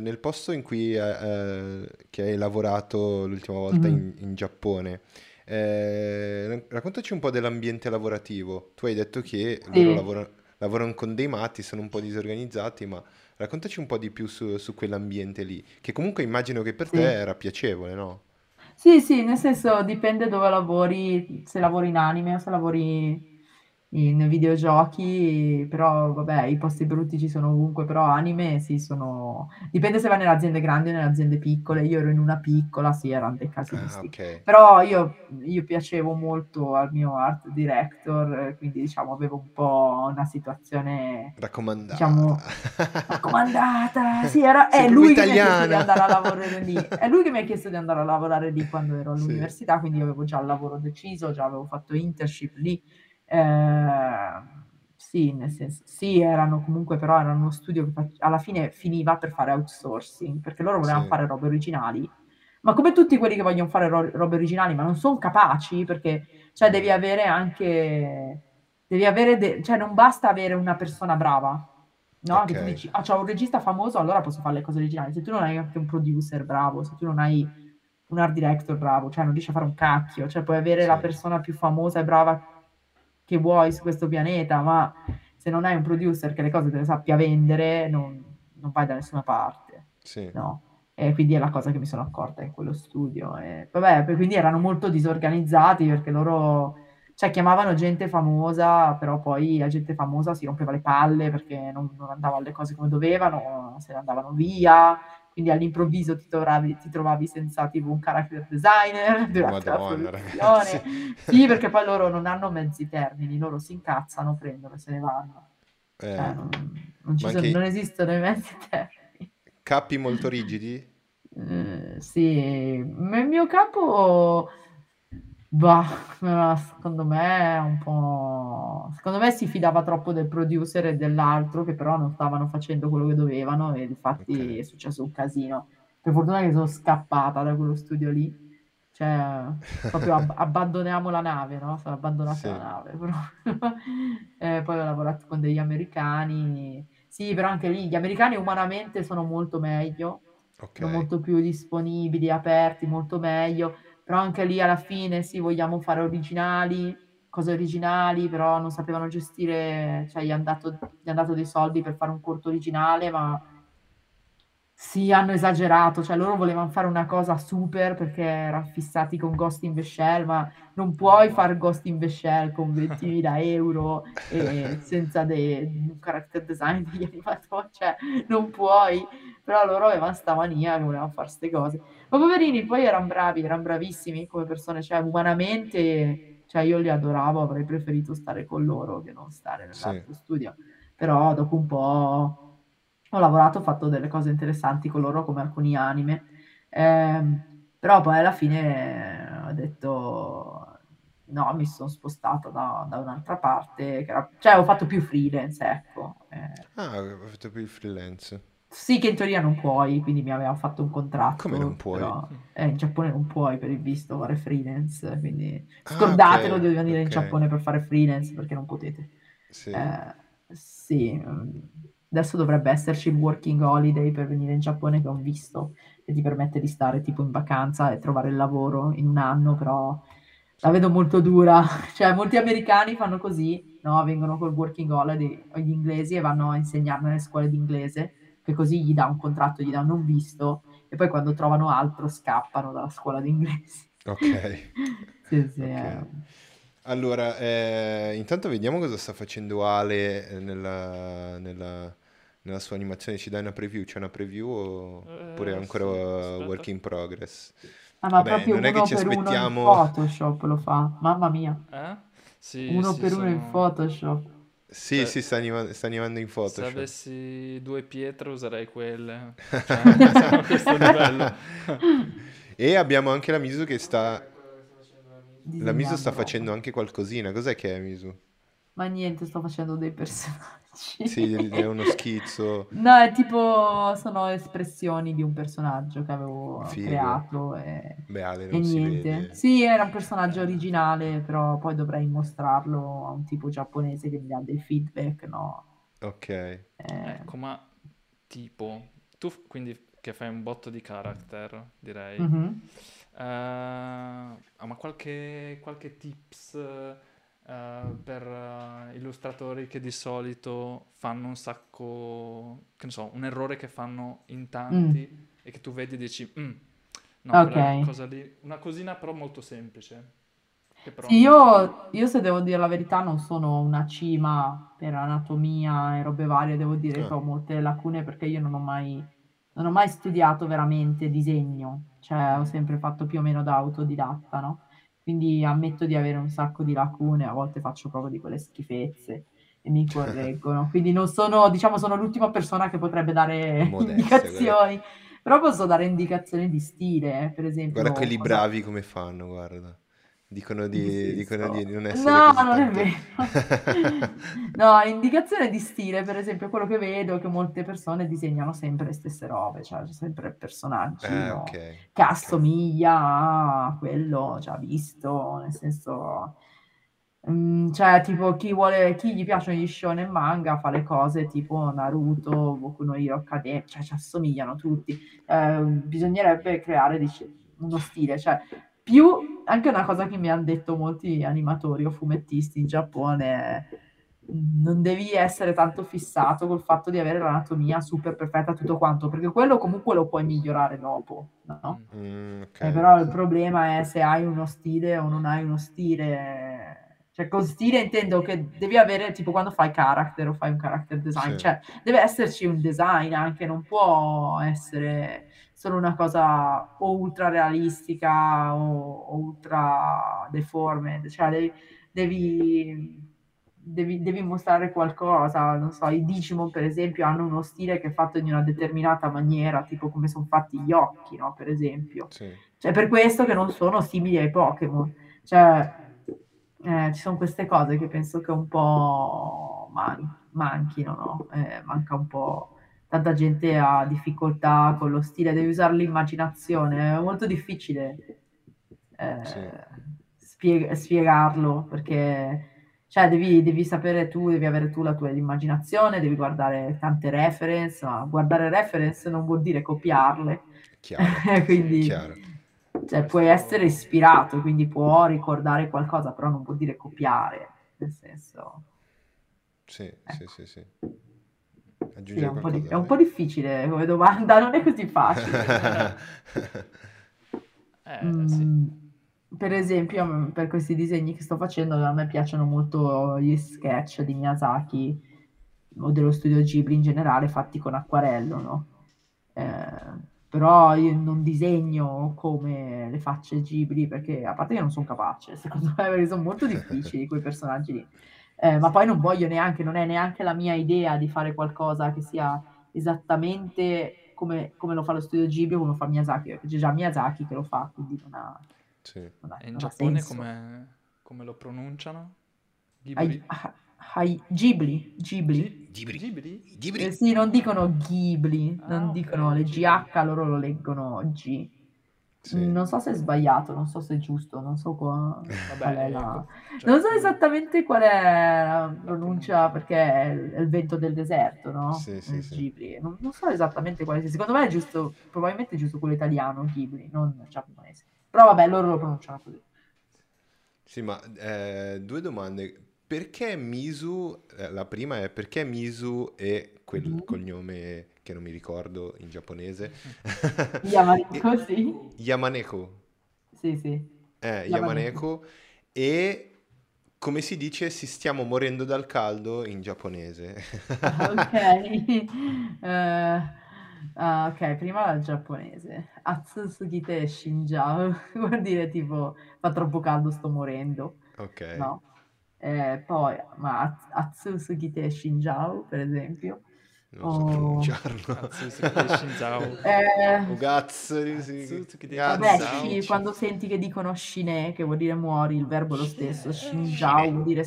nel- posto in cui eh, eh, che hai lavorato l'ultima volta in, Mhm. in Giappone, eh, raccontaci un po' dell'ambiente lavorativo. Tu hai detto che loro Sì. lavorano, lavorano con dei matti, sono un po' disorganizzati, ma raccontaci un po' di più su, su quell'ambiente lì, che comunque immagino che per te Sì. era piacevole, no? Sì, sì, nel senso dipende dove lavori, se lavori in anime o se lavori in videogiochi, però vabbè, i posti brutti ci sono ovunque, però anime sì, sono... Dipende se vai nelle aziende grandi o nelle aziende piccole. Io ero in una piccola, sì, erano dei Ah, casinisti. ok. Però io, io piacevo molto al mio art director, quindi diciamo avevo un po' una situazione, Raccomandata. diciamo, raccomandata. Sì, era, è proprio lui che mi ha chiesto di andare a lavorare lì. È lui che mi ha chiesto di andare a lavorare lì quando ero Sì, all'università, quindi io avevo già il lavoro deciso, già avevo fatto internship lì. Eh, sì, nel senso, sì, erano comunque, però erano uno studio che fac- alla fine finiva per fare outsourcing, perché loro volevano sì, fare robe originali, ma come tutti quelli che vogliono fare ro- robe originali, ma non sono capaci, perché cioè, devi avere anche, devi avere, de- cioè non basta avere una persona brava, no? Che tu dici, ah, c'ho un regista famoso, allora posso fare le cose originali. Se tu non hai anche un producer bravo, se tu non hai un art director bravo, cioè non riesci a fare un cacchio, cioè puoi avere la sì, persona più famosa e brava che vuoi su questo pianeta, ma se non hai un producer che le cose te le sappia vendere, non, non vai da nessuna parte, sì, no? E quindi è la cosa che mi sono accorta in quello studio. E, vabbè, quindi erano molto disorganizzati perché loro, cioè, chiamavano gente famosa, però poi la gente famosa si rompeva le palle perché non, non andavano le cose come dovevano, se ne andavano via. Quindi all'improvviso ti trovavi, ti trovavi senza tipo un character designer durante la Madonna, produzione. ragazzi. Sì, perché poi loro non hanno mezzi termini, loro si incazzano, prendono e se ne vanno. Cioè, Eh, non, non sono- non esistono i mezzi termini. capi molto rigidi? Eh, sì, ma il mio capo, bah, secondo me è un po'... Secondo me si fidava troppo del producer e dell'altro, che però non stavano facendo quello che dovevano e infatti Ok. è successo un casino. Per fortuna che sono scappata da quello studio lì. Cioè, proprio ab- abbandoniamo la nave, no? Sono abbandonata Sì, la nave. proprio. Eh, poi ho lavorato con degli americani. Sì, però anche lì gli americani umanamente sono molto meglio, sono ok, molto più disponibili, aperti, molto meglio. Però anche lì alla fine sì, vogliamo fare originali, cose originali, però non sapevano gestire, cioè gli hanno dato, gli han dato dei soldi per fare un corto originale, ma sì, hanno esagerato, cioè loro volevano fare una cosa super perché erano fissati con Ghost in the Shell, ma non puoi fare Ghost in the Shell con 20.000 euro e senza un character design degli animatori, cioè non puoi, però loro avevano sta mania che volevano fare queste cose. Ma poverini, poi erano bravi, erano bravissimi come persone, cioè umanamente, cioè io li adoravo, avrei preferito stare con loro che non stare sì, nell'altro studio, però dopo un po' ho lavorato, ho fatto delle cose interessanti con loro come alcuni anime, Ehm, però poi alla fine eh, ho detto no, mi sono spostata da, da un'altra parte, era- cioè ho fatto più freelance, ecco. Eh, Ah, ho fatto più freelance. Sì che in teoria non puoi, quindi mi aveva fatto un Come non contratto, puoi? però eh, in Giappone non puoi per il visto fare freelance, quindi Ah, scordatelo di ok, venire in ok. Giappone per fare freelance perché non potete. Sì, Eh, sì, mm, adesso dovrebbe esserci il working holiday per venire in Giappone che ho visto che ti permette di stare tipo in vacanza e trovare il lavoro in un anno, però la vedo molto dura. Cioè, molti americani fanno così, no? Vengono col working holiday gli inglesi e vanno a insegnare nelle scuole di inglese, che così gli dà un contratto, gli danno un visto e poi quando trovano altro scappano dalla scuola di inglese. ok, Sì, sì, ok. eh. Allora, eh, intanto vediamo cosa sta facendo Ale eh, nella, nella- nella sua animazione. Ci dai una preview? C'è una preview oppure è Eh, ancora sì, work in progress? Ah, ma Vabbè, proprio non è che ci per uno in aspettiamo... Photoshop lo fa, mamma mia. Eh? Sì, Uno sì, per uno in sono... Photoshop. Sì, Cioè, sì, sta, anima- sta animando in se Photoshop. avessi due pietre userei quelle. Cioè, siamo a questo livello. E abbiamo anche la Misu che sta... La Misu sta facendo anche qualcosina. Cos'è che è Misu? Ma niente, sto facendo dei personaggi. Sì, è uno schizzo. No, è tipo, sono espressioni di un personaggio che avevo Figo. creato e, Beh, Ale e niente. vede. Sì, era un personaggio originale, però poi dovrei mostrarlo a un tipo giapponese che mi dà dei feedback, no? Ok. Eh, Ecco, ma tipo, tu quindi che fai un botto di character, direi. mhm. Eh, ah, ma qualche, qualche tips eh, per eh, illustratori che di solito fanno un sacco, che ne so, un errore che fanno in tanti e che tu vedi e dici, "Mm, no, quella Ok. cosa lì, una cosina però molto semplice. Che però Sì, io, io se devo dire la verità non sono una cima per anatomia e robe varie, devo dire che Ah. ho molte lacune perché io non ho mai, non ho mai studiato veramente disegno, cioè ho sempre fatto più o meno da autodidatta, no? Quindi ammetto di avere un sacco di lacune, a volte faccio proprio di quelle schifezze e mi correggono. Quindi non sono, diciamo, sono l'ultima persona che potrebbe dare Modestia, indicazioni, però posso dare indicazioni di stile, eh, per esempio. Guarda quelli cosa- bravi come fanno, guarda. Dicono di, dicono di non essere No, non è vero. No, indicazione di stile, per esempio, quello che vedo è che molte persone disegnano sempre le stesse robe, cioè sempre il personaggio Eh, ok. che assomiglia a quello già visto, nel senso, mm, cioè tipo chi vuole, chi gli piacciono gli shonen manga fa le cose tipo Naruto, Boku no Hero Academia, cioè ci assomigliano tutti. Eh, bisognerebbe creare dice, uno stile, cioè più anche una cosa che mi hanno detto molti animatori o fumettisti in Giappone non devi essere tanto fissato col fatto di avere l'anatomia super perfetta tutto quanto, perché quello comunque lo puoi migliorare dopo, no? Mm. Mm, ok. Eh, però il problema è se hai uno stile o non hai uno stile. Cioè, con stile intendo che devi avere, tipo quando fai character o fai un character design, Sì. cioè deve esserci un design anche, non può essere solo una cosa o ultra realistica o, o ultra deforme, cioè devi, devi, devi- devi mostrare qualcosa, non so, i Digimon per esempio hanno uno stile che è fatto in una determinata maniera, tipo come sono fatti gli occhi, no? Per esempio. Sì. Cioè, per questo che non sono simili ai Pokémon. Cioè, eh, ci sono queste cose che penso che un po' man- manchino, no? Eh, manca un po'. Tanta gente ha difficoltà con lo stile, devi usare l'immaginazione, è molto difficile eh, Sì. spieg- spiegarlo perché cioè, devi, devi sapere tu, devi avere tu la tua immaginazione, devi guardare tante reference, ma guardare reference non vuol dire copiarle. Chiaro. quindi Chiaro. cioè, puoi essere ispirato, quindi può ricordare qualcosa, però non vuol dire copiare, nel senso, Sì, sì, ecco. sì, sì. Sì, è Aggiungere un po', di- è un po' difficile come domanda, non è così facile. Eh, sì. Mm, per esempio, mm, per questi disegni che sto facendo, a me piacciono molto gli sketch di Miyazaki o dello studio Ghibli in generale, fatti con acquarello, no? Eh, però io non disegno come le facce Ghibli perché, a parte che non sono capace, secondo me, sono molto difficili quei personaggi lì. Eh, ma poi non voglio neanche, non è neanche la mia idea di fare qualcosa che sia esattamente come, come lo fa lo studio Ghibli o come lo fa Miyazaki, perché c'è già Miyazaki che lo fa, quindi non ha, Sì. non ha- E in non Giappone come, come lo pronunciano? Hai- Ghibli? ah, hai- Ghibli, Ghibli. Gi- Ghibli. Ghibli? Eh sì, non dicono Ghibli, non Ah, ok, dicono le Ghibli. GH, loro lo leggono G. Sì. Non so se è sbagliato, non so se è giusto, non so qua- qual è Vabbè, la... ecco, cioè, Non so mm, esattamente qual è la pronuncia perché è il, è vento del deserto, no? Sì, sì, Il sì. Ghibli. Non, non so esattamente quale sia. Secondo me è giusto, probabilmente è giusto quello italiano, Ghibli, non giapponese. Però vabbè, loro lo pronunciano così. Sì, ma eh, due domande. Perché Misu, eh, la prima è perché Misu e quel Mhm. cognome che non mi ricordo in giapponese? Yamaneko, sì. Yamaneko. Sì, sì. Eh, Yamaneko. E come si dice, si stiamo morendo dal caldo in giapponese. Ah, Ok. Eh, ah, ok, prima il giapponese. Atsusugite shinjau. Vuol dire tipo fa troppo caldo, sto morendo. Ok. No. Eh, poi, ma Ats- Atsusugite shinjau, per esempio. Non so Oh. pronunciarlo. Shinzao. Eh, Ugazzo, sì. Vabbè, sì, quando senti che dicono shine, che vuol dire muori, il verbo è lo stesso. Shinjau Shine. vuol dire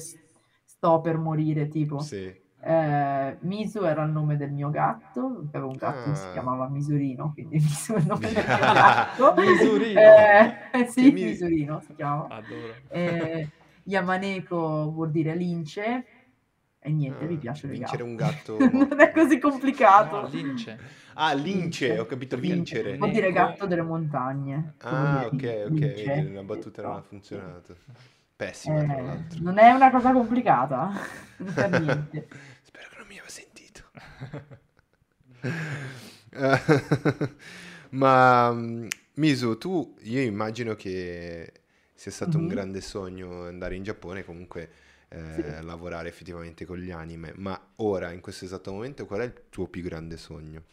sto per morire, tipo. Sì. Eh, Misu era il nome del mio gatto, perché avevo un gatto che si Ah. chiamava Misurino, quindi Misu è il nome del mio gatto. Misurino. Eh, sì, mi- Misurino si chiama. Adoro. Eh, Yamaneko vuol dire lince, E niente, mi Ah, i vincere un gatto Non è così complicato. No, lince. Ah, lince, Lince. ho capito vincere. Vuol dire gatto delle montagne. Ah, ok, ok, vedi, la battuta non ha funzionato. Pessima, tra Eh, l'altro. non è una cosa complicata, non niente. Spero che non mi aveva sentito. Ma Misu, tu, io immagino che sia stato un Mhm. grande sogno andare in Giappone, comunque eh, Sì. lavorare effettivamente con gli anime, ma ora, in questo esatto momento, qual è il tuo più grande sogno?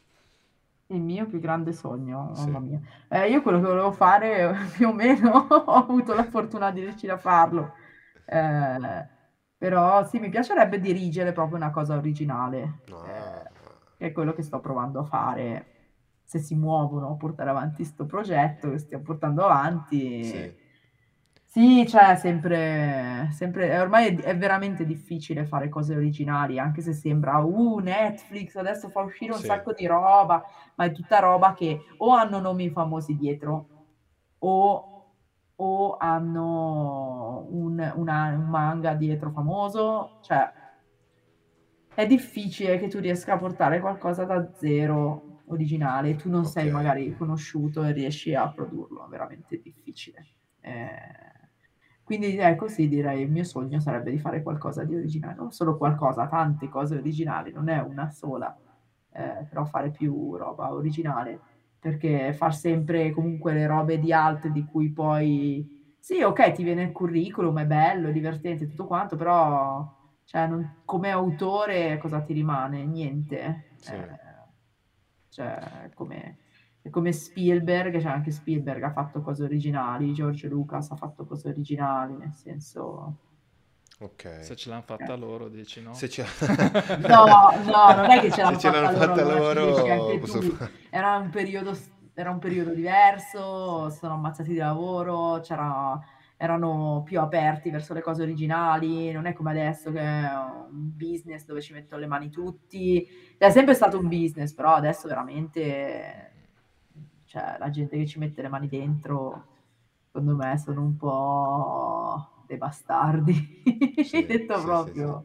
Il mio più grande sogno, Sì. mamma mia. Eh, io quello che volevo fare più o meno ho avuto la fortuna di riuscire a farlo. Eh, però sì, mi piacerebbe dirigere proprio una cosa originale, No. eh, che è quello che sto provando a fare. Se si muovono a portare avanti questo progetto che stiamo portando avanti. Sì, Sì, cioè, sempre, sempre, ormai è, è veramente difficile fare cose originali, anche se sembra, uh, Netflix adesso fa uscire un sì, sacco di roba, ma è tutta roba che o hanno nomi famosi dietro, o, o hanno un, una- un manga dietro famoso, cioè, è difficile che tu riesca a portare qualcosa da zero originale, tu non sei ok. magari conosciuto e riesci a produrlo, è veramente difficile. Eh, quindi ecco sì, direi il mio sogno sarebbe di fare qualcosa di originale, non solo qualcosa, tante cose originali, non è una sola, eh, però fare più roba originale, perché far sempre comunque le robe di altri di cui poi, sì, ok, ti viene il curriculum, è bello, è divertente, tutto quanto, però cioè, non- come autore cosa ti rimane? Niente. Sì. Eh, cioè, come, è come Spielberg, cioè anche Spielberg ha fatto cose originali, George Lucas ha fatto cose originali, nel senso... Ok. Se ce l'hanno fatta loro, dici no? Se c'è... No, no, non è che ce l'hanno ce l'hanno fatta fatta loro, loro, anche posso. Era un periodo, era un periodo diverso, si sono ammazzati di lavoro, c'era, erano più aperti verso le cose originali, non è come adesso che è un business dove ci mettono le mani tutti. È sempre stato un business, però adesso veramente, cioè, la gente che ci mette le mani dentro, secondo me, sono un po' dei bastardi, Sì, detto sì, proprio. sì.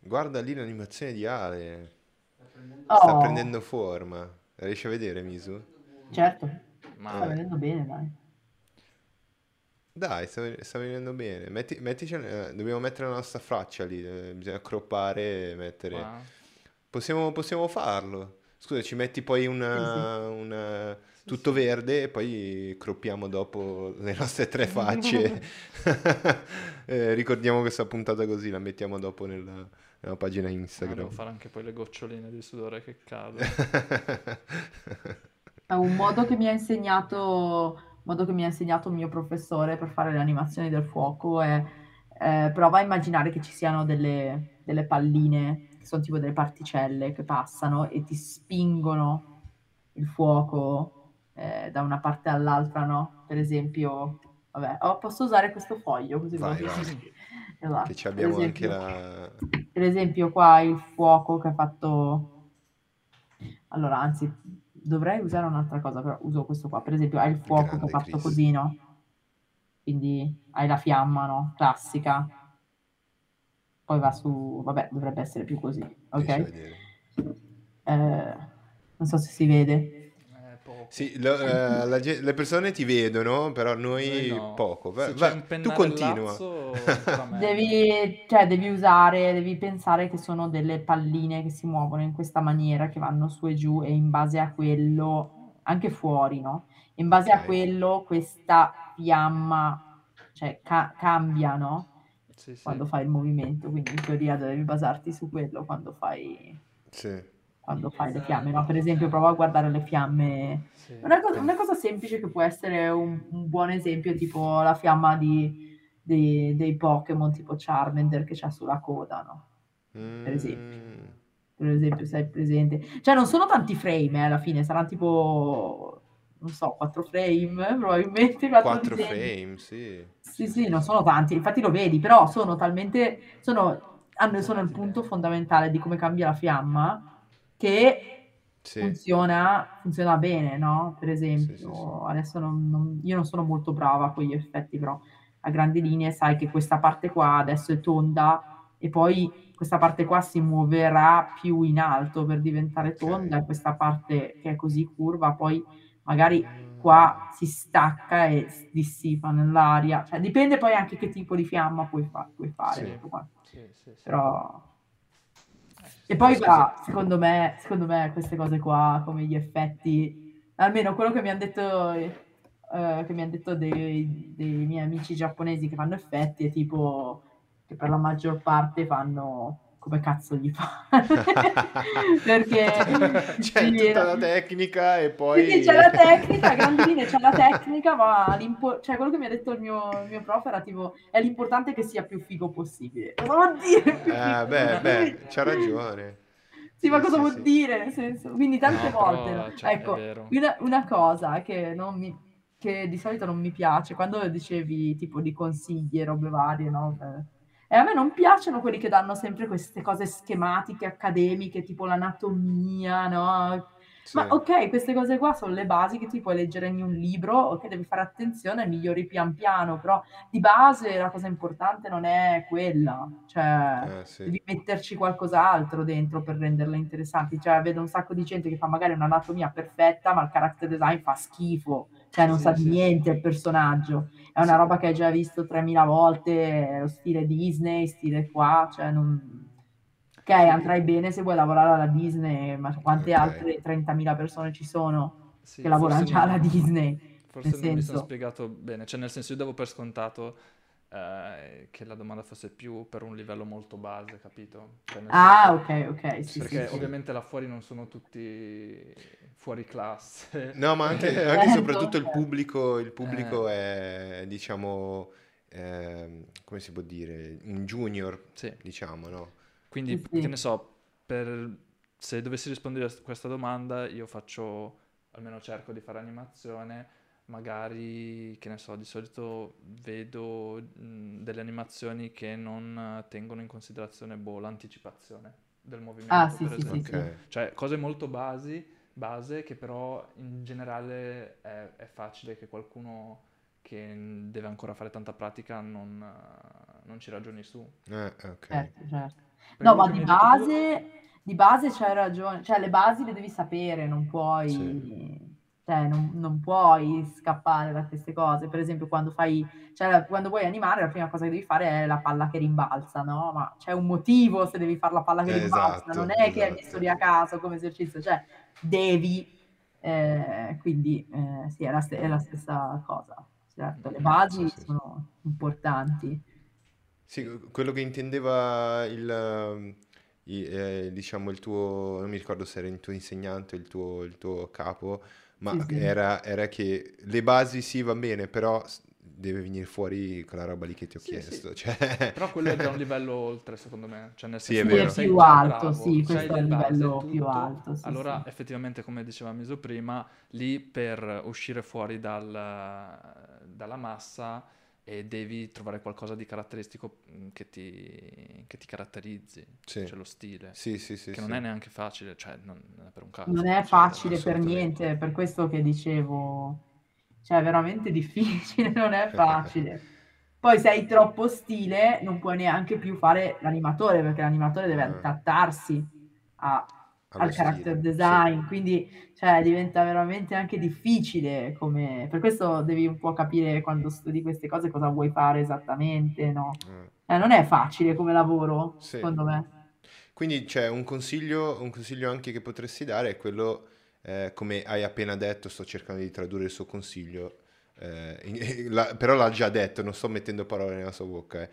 Guarda lì l'animazione di Ale. Sta Oh, prendendo forma. Riesci a vedere, Misu? certo, sta Ma Ah. venendo bene, dai. Dai, sta, sta venendo bene. Metti, mettici- eh, dobbiamo mettere la nostra faccia lì. eh, bisogna croppare e mettere. qua- Possiamo, possiamo farlo. Scusa, ci metti poi una, una- tutto verde e poi croppiamo dopo le nostre tre facce. Eh, ricordiamo questa puntata così, la mettiamo dopo nella, nella pagina ah, devo Instagram. fare anche poi le goccioline di sudore che cadono. È un modo che mi ha insegnato, un modo che mi ha insegnato il mio professore per fare le animazioni del fuoco è eh, prova a immaginare che ci siano delle, delle palline, sono tipo delle particelle che passano e ti spingono il fuoco eh, da una parte all'altra, no? Per esempio, vabbè, oh, posso usare questo foglio così Vai, vai. Esatto. Che ci Per abbiamo anche esempio- la... per esempio qua il fuoco che ha fatto allora anzi dovrei usare un'altra cosa però uso questo qua per esempio hai il fuoco che grande ha fatto Chris. così no quindi hai la fiamma no classica poi va su vabbè dovrebbe essere più così ok? Eh, non so se si vede Eh. Sì, lo- eh, la le persone ti vedono, però noi Noi no. poco. Va- va- tu continua. Devi, cioè, devi usare, devi pensare che sono delle palline che si muovono in questa maniera, che vanno su e giù e in base a quello, anche fuori, no? In base Ok. a quello questa fiamma, cioè, ca- cambia, no? Sì, sì. Quando fai il movimento, quindi in teoria devi basarti su quello quando fai, Sì. quando fai le fiamme, no? Per esempio, prova a guardare le fiamme Sì. una cosa, una cosa semplice che può essere un, un buon esempio, tipo la fiamma di- dei, dei Pokémon tipo Charmander che c'ha sulla coda, no? Per esempio. Mm, Per esempio, sei presente. Cioè, non sono tanti frame, eh, alla fine, saranno tipo, non so, 4 frame, probabilmente. quattro Quattro disegni. frame, sì. Sì, sì, non sono tanti, infatti lo vedi, però sono talmente, sono, hanno, sono il punto fondamentale di come cambia la fiamma, che Sì. funziona, funziona bene, no? Per esempio, Sì, sì, adesso non- non- io non sono molto brava con gli effetti, però a grandi linee sai che questa parte qua adesso è tonda e poi questa parte qua si muoverà più in alto per diventare tonda Ok. e questa parte che è così curva poi magari qua si stacca e si dissipa nell'aria. Cioè, dipende poi anche che tipo di fiamma puoi, fa- puoi fare. Sì. quanto. Sì, sì. Però... Eh, E poi va, secondo me, secondo me queste cose qua, come gli effetti, almeno quello che mi hanno detto, eh, che mi hanno detto dei, dei miei amici giapponesi che fanno effetti è tipo che per la maggior parte fanno come cazzo gli pare. Perché c'è sì, tutta la tecnica e poi... sì, sì, c'è la tecnica, a grandi linee c'è la tecnica, ma l'impo- cioè, quello che mi ha detto il mio, il mio prof era tipo, è l'importante che sia più figo possibile. Cosa vuol dire? più Eh, figo beh, beh, c'ha ragione. Sì, ma Sì, cosa sì, vuol sì. dire? Nel senso, quindi tante No, volte, però, cioè, ecco, una, una cosa che, non mi, che di solito non mi piace, quando dicevi tipo di consigli e robe varie, no? Eh, E a me non piacciono quelli che danno sempre queste cose schematiche, accademiche, tipo l'anatomia, no? Sì. Ma ok, queste cose qua sono le basi che ti puoi leggere in un libro, ok, devi fare attenzione, migliori pian piano, però di base la cosa importante non è quella, cioè Eh, sì. devi metterci qualcos'altro dentro per renderle interessanti. Cioè, vedo un sacco di gente che fa magari un'anatomia perfetta, ma il character design fa schifo, cioè non Sì, sa di niente il personaggio. È una roba che hai già visto 3000 volte, lo stile Disney, stile qua, cioè non... Ok, andrai bene se vuoi lavorare alla Disney, ma quante Ok. altre 30.000 persone ci sono Sì, che lavorano già alla Disney? Forse Nel non mi sono senso- spiegato bene, cioè nel senso io davo per scontato eh, che la domanda fosse più per un livello molto base, capito? Cioè, Ah, senso- ok, ok, sì, Perché sì. ovviamente là fuori non sono tutti fuori classe. No, ma anche, anche Certo, soprattutto il pubblico, il pubblico è, diciamo, ehm, come si può dire, un junior, Sì, diciamo, no? quindi Sì, che ne so, per- se dovessi rispondere a questa domanda io faccio, almeno cerco di fare animazione, magari, che ne so, di solito vedo mh, delle animazioni che non eh, tengono in considerazione, boh, l'anticipazione del movimento, Ah, sì, per sì, sì, esempio. Ok. Cioè, cose molto basi, base che però in generale è, è facile che qualcuno che deve ancora fare tanta pratica non, eh, non ci ragioni su. Eh, ok. Certo, certo. No, ma di detto tu- base, di base c'hai ragione, cioè le basi le devi sapere, non puoi, Sì. cioè non, non puoi scappare da queste cose. Per esempio, quando fai, cioè quando vuoi animare, la prima cosa che devi fare è la palla che rimbalza, no? Ma c'è un motivo se devi fare la palla che rimbalza, Esatto, non è che hai esatto. messo lì a caso come esercizio, cioè devi, eh, quindi eh, sì, è la, ste- è la stessa cosa. Certo, le basi Sì, sono importanti. Sì, quello che intendeva il, ehm, i- eh, diciamo, il tuo, non mi ricordo se era il tuo insegnante il tuo, il tuo capo, ma Sì, sì. era, era che le basi sì va bene, però deve venire fuori quella roba lì che ti ho Sì, sì. chiesto. Cioè... Però quello è già un livello oltre, secondo me. Cioè, nel Sì, senso è che vero. sei Più alto, bravo, sì, questo è il livello più tutto, alto, sì, allora sì. effettivamente, come diceva Miso prima, lì per uscire fuori dal- dalla massa e devi trovare qualcosa di caratteristico mh, che ti, che ti caratterizzi, Sì. cioè lo stile, Sì, sì, sì, che sì. non è neanche facile, cioè non non è per un cazzo. Non è cioè, facile per niente, è per questo che dicevo, cioè è veramente difficile, non è facile. Poi se hai troppo stile non puoi neanche più fare l'animatore, perché l'animatore deve Eh. adattarsi a- al character stile, design, quindi cioè, diventa veramente anche difficile come... Per questo devi un po' capire quando studi queste cose cosa vuoi fare esattamente, no? sì. Eh. Non è facile come lavoro, Sì. secondo me. Quindi c'è un consiglio, un consiglio anche che potresti dare è quello, eh, come hai appena detto, sto cercando di tradurre il suo consiglio, eh, in- la- però l'ha già detto, non sto mettendo parole nella sua bocca, eh.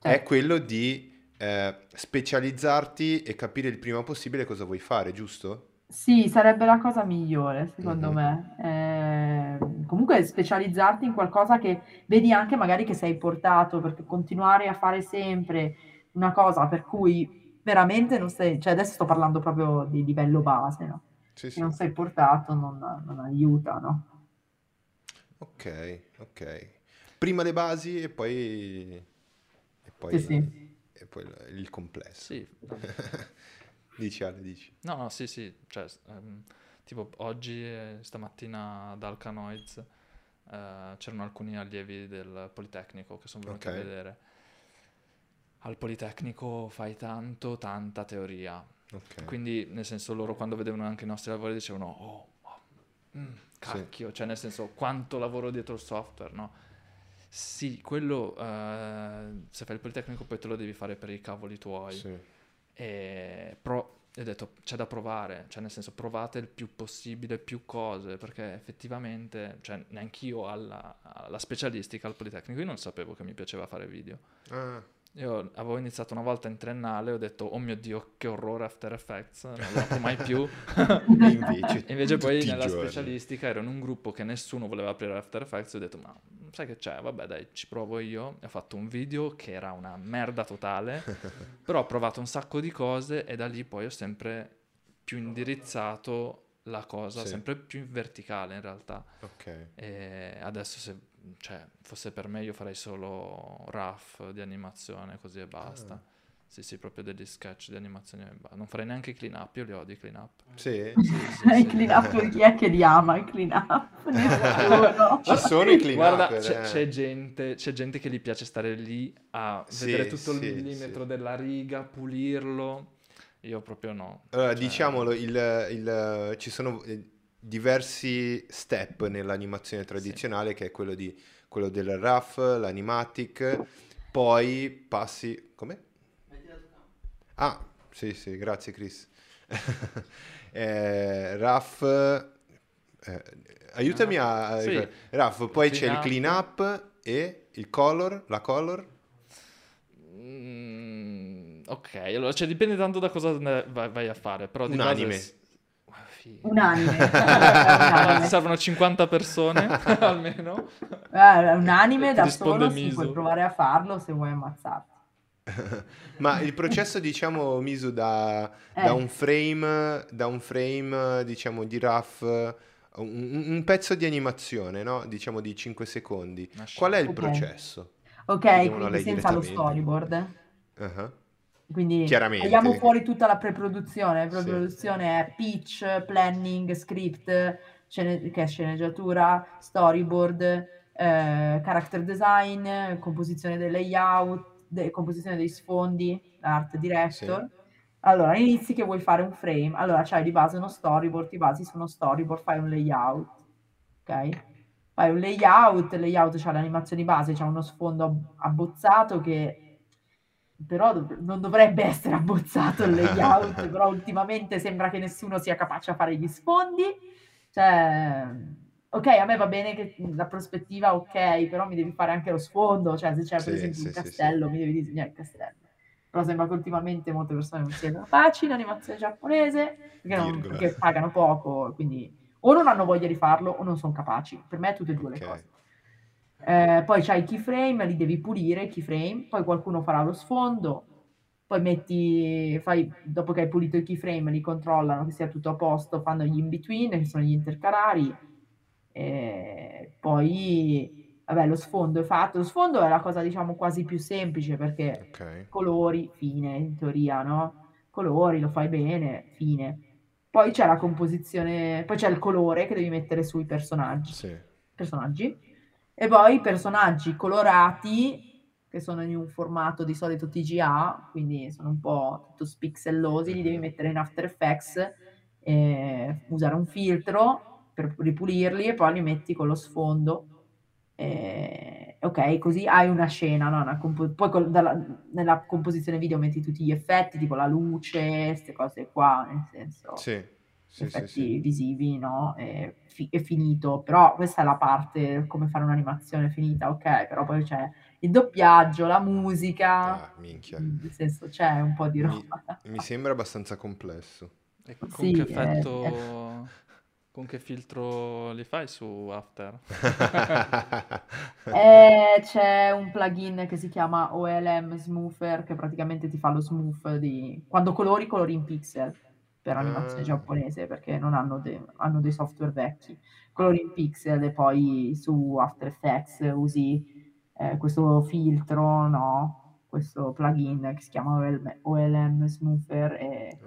è Certo. quello di eh, specializzarti e capire il prima possibile cosa vuoi fare, giusto? Sì, sarebbe la cosa migliore, secondo Mhm. me. Eh, comunque specializzarti in qualcosa che vedi anche magari che sei portato, perché continuare a fare sempre una cosa per cui veramente non sei, cioè adesso sto parlando proprio di livello base, no? Sì, Se sì. non sei portato non, non aiuta, no? Ok, ok. Prima le basi e poi, e poi, Sì, sì. e poi il il complesso. Sì, Dici Ale, dici. no, no, sì, sì, cioè, ehm, tipo oggi, eh, stamattina ad Alcanoids, eh, c'erano alcuni allievi del Politecnico che sono venuti a Ok. vedere. al Politecnico fai tanto, tanta teoria. Ok. Quindi, nel senso, loro quando vedevano anche i nostri lavori dicevano, oh, oh, mm, cacchio, cioè nel senso, quanto lavoro dietro il software, no? Sì, quello, eh, se fai il Politecnico poi te lo devi fare per i cavoli tuoi. Sì. E pro- ho detto c'è da provare, cioè nel senso provate il più possibile più cose, perché effettivamente, cioè neanch'io alla, alla specialistica al Politecnico, io non sapevo che mi piaceva fare video. Ah, Io avevo iniziato una volta in triennale e ho detto oh mio dio che orrore After Effects, non lo apro mai più. invece, invece poi nella giorni. specialistica ero in un gruppo che nessuno voleva aprire After Effects e ho detto ma sai che c'è, vabbè dai ci provo io e ho fatto un video che era una merda totale però ho provato un sacco di cose e da lì poi ho sempre più indirizzato la cosa, Sì. sempre più verticale in realtà Ok. e adesso se cioè, fosse per me io farei solo RAF di animazione così e basta. Ah. Sì, sì, proprio degli sketch di animazione. Non farei neanche i clean up, io li odio i clean up. Sì? Sì, sì, I sì. clean up, chi è che li ama i clean up? Ci sono i clean Guarda, up, c'è, eh. c'è gente, c'è gente che gli piace stare lì a Sì, vedere tutto il sì, millimetro sì. della riga, pulirlo. Io proprio no. Allora, Cioè, diciamolo, il- il- ci sono eh, diversi step nell'animazione tradizionale, che è quello, di, quello del RAF, l'animatic, poi passi... Come? Ah, sì, sì, grazie Chris. eh, RAF... eh, aiutami a... Sì. RAF, poi c'è il clean up e il color, la color. Mm, ok, allora cioè, dipende tanto da cosa vai, vai a fare. Però di Un anime. Figo. Un anime. Anime. servono 50 persone almeno. Eh, un anime da risponde solo, sì, Miso. puoi provare a farlo se vuoi ammazzarti. Ma il processo, diciamo, Misu, da, Eh. da un frame, da un frame, diciamo, di RAF, un, un pezzo di animazione, no? Diciamo di 5 secondi. Qual è il Ok. processo? Ok, quindi senza lo storyboard. Ah, Quindi Chiaramente. tagliamo fuori tutta la preproduzione. La Sì. preproduzione è pitch, planning, script, scene- che è sceneggiatura, storyboard, eh, character design, composizione del layout, de- composizione dei sfondi, art director. Allora, inizi che vuoi fare un frame. Allora, c'hai di base uno storyboard, ti basi su uno storyboard, fai un layout. Ok? Fai un layout, il layout c'ha le animazioni base, c'ha uno sfondo ab- abbozzato che però dov- non dovrebbe essere abbozzato il layout, però ultimamente sembra che nessuno sia capace a fare gli sfondi. Cioè, ok, a me va bene che la prospettiva, ok, però mi devi fare anche lo sfondo, cioè se c'è per Sì, esempio sì, un sì, castello, mi devi disegnare il castello. Però sembra che ultimamente molte persone non siano capaci in animazione giapponese, perché, non- perché pagano poco, quindi o non hanno voglia di farlo o non sono capaci. Per me tutte e due Ok. le cose. Eh, poi c'hai i keyframe, li devi pulire i keyframe, poi qualcuno farà lo sfondo, poi metti, fai, dopo che hai pulito i keyframe, li controllano che sia tutto a posto, fanno gli in-between, che sono gli intercalari, e poi, vabbè, lo sfondo è fatto. Lo sfondo è la cosa, diciamo, quasi più semplice perché Ok. colori, fine, in teoria, no? Colori, lo fai bene, fine. Poi c'è la composizione, poi c'è il colore che devi mettere sui personaggi Sì. personaggi e poi personaggi colorati che sono in un formato di solito TGA, quindi sono un po' tutto spixellosi, li devi mettere in After Effects, eh, usare un filtro per ripulirli e poi li metti con lo sfondo. Eh, ok, così hai una scena, no? Una compo- poi col- dalla- nella composizione video metti tutti gli effetti, tipo la luce, queste cose qua, nel senso Sì. Sì, sì, effetti sì. visivi, no? È, fi- è finito, però questa è la parte come fare un'animazione finita, ok, però poi c'è il doppiaggio, la musica, Ah, minchia. nel senso c'è un po' di Mi, roba. mi sembra abbastanza complesso. E con Sì, che effetto, con che filtro li fai su After? Eh, c'è un plugin che si chiama OLM Smoother che praticamente ti fa lo smooth di... Quando colori, colori in pixel per animazione Ah. giapponese perché non hanno, de- hanno dei software vecchi. Colori in pixel e poi su After Effects usi eh, questo filtro, no? Questo plugin che si chiama OLM, OLM Smoother e,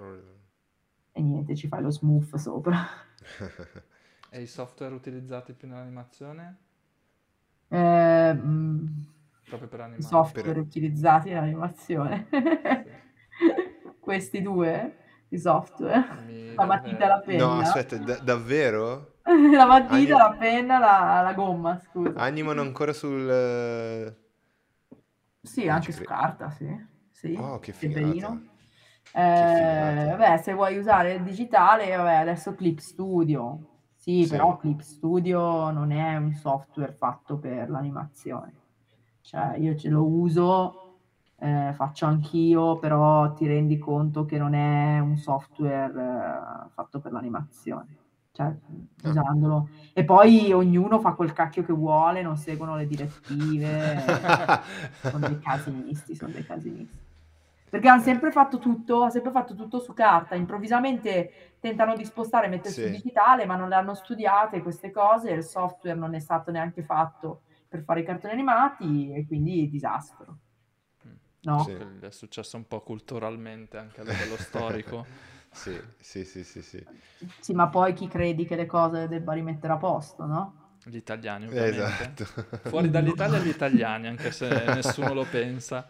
e niente, ci fai lo smooth sopra. E i software utilizzati più nell'animazione? Eh, mm, proprio per i animare. software Per- utilizzati in animazione. Questi due di software, Mi la matita e la verrebbe- No, penna. aspetta, da- davvero? La matita, Anim- la penna, la, la gomma, scusa. Animano ancora sul... eh, Sì, non anche su credo. carta, sì. Sì, Oh, che figata. Eh, vabbè, se vuoi usare il digitale, vabbè, adesso Clip Studio. Sì, Sì. però Clip Studio non è un software fatto per l'animazione. Cioè, io ce lo uso, eh, faccio anch'io, però ti rendi conto che non è un software eh, fatto per l'animazione. Cioè, Ah. usandolo. E poi ognuno fa quel cacchio che vuole, non seguono le direttive. sono dei casinisti, sono dei casinisti. Perché hanno sempre fatto tutto, ha sempre fatto tutto su carta, improvvisamente tentano di spostare e mettere Sì. su digitale, ma non le hanno studiate queste cose, il software non è stato neanche fatto per fare i cartoni animati e quindi disastro. No? Sì. È successo un po' culturalmente anche a livello storico. Sì, sì, sì, sì, sì. Sì, ma poi chi credi che le cose debba rimettere a posto, no? Gli italiani, ovviamente. Esatto. Fuori dall'Italia gli italiani, anche se nessuno lo pensa.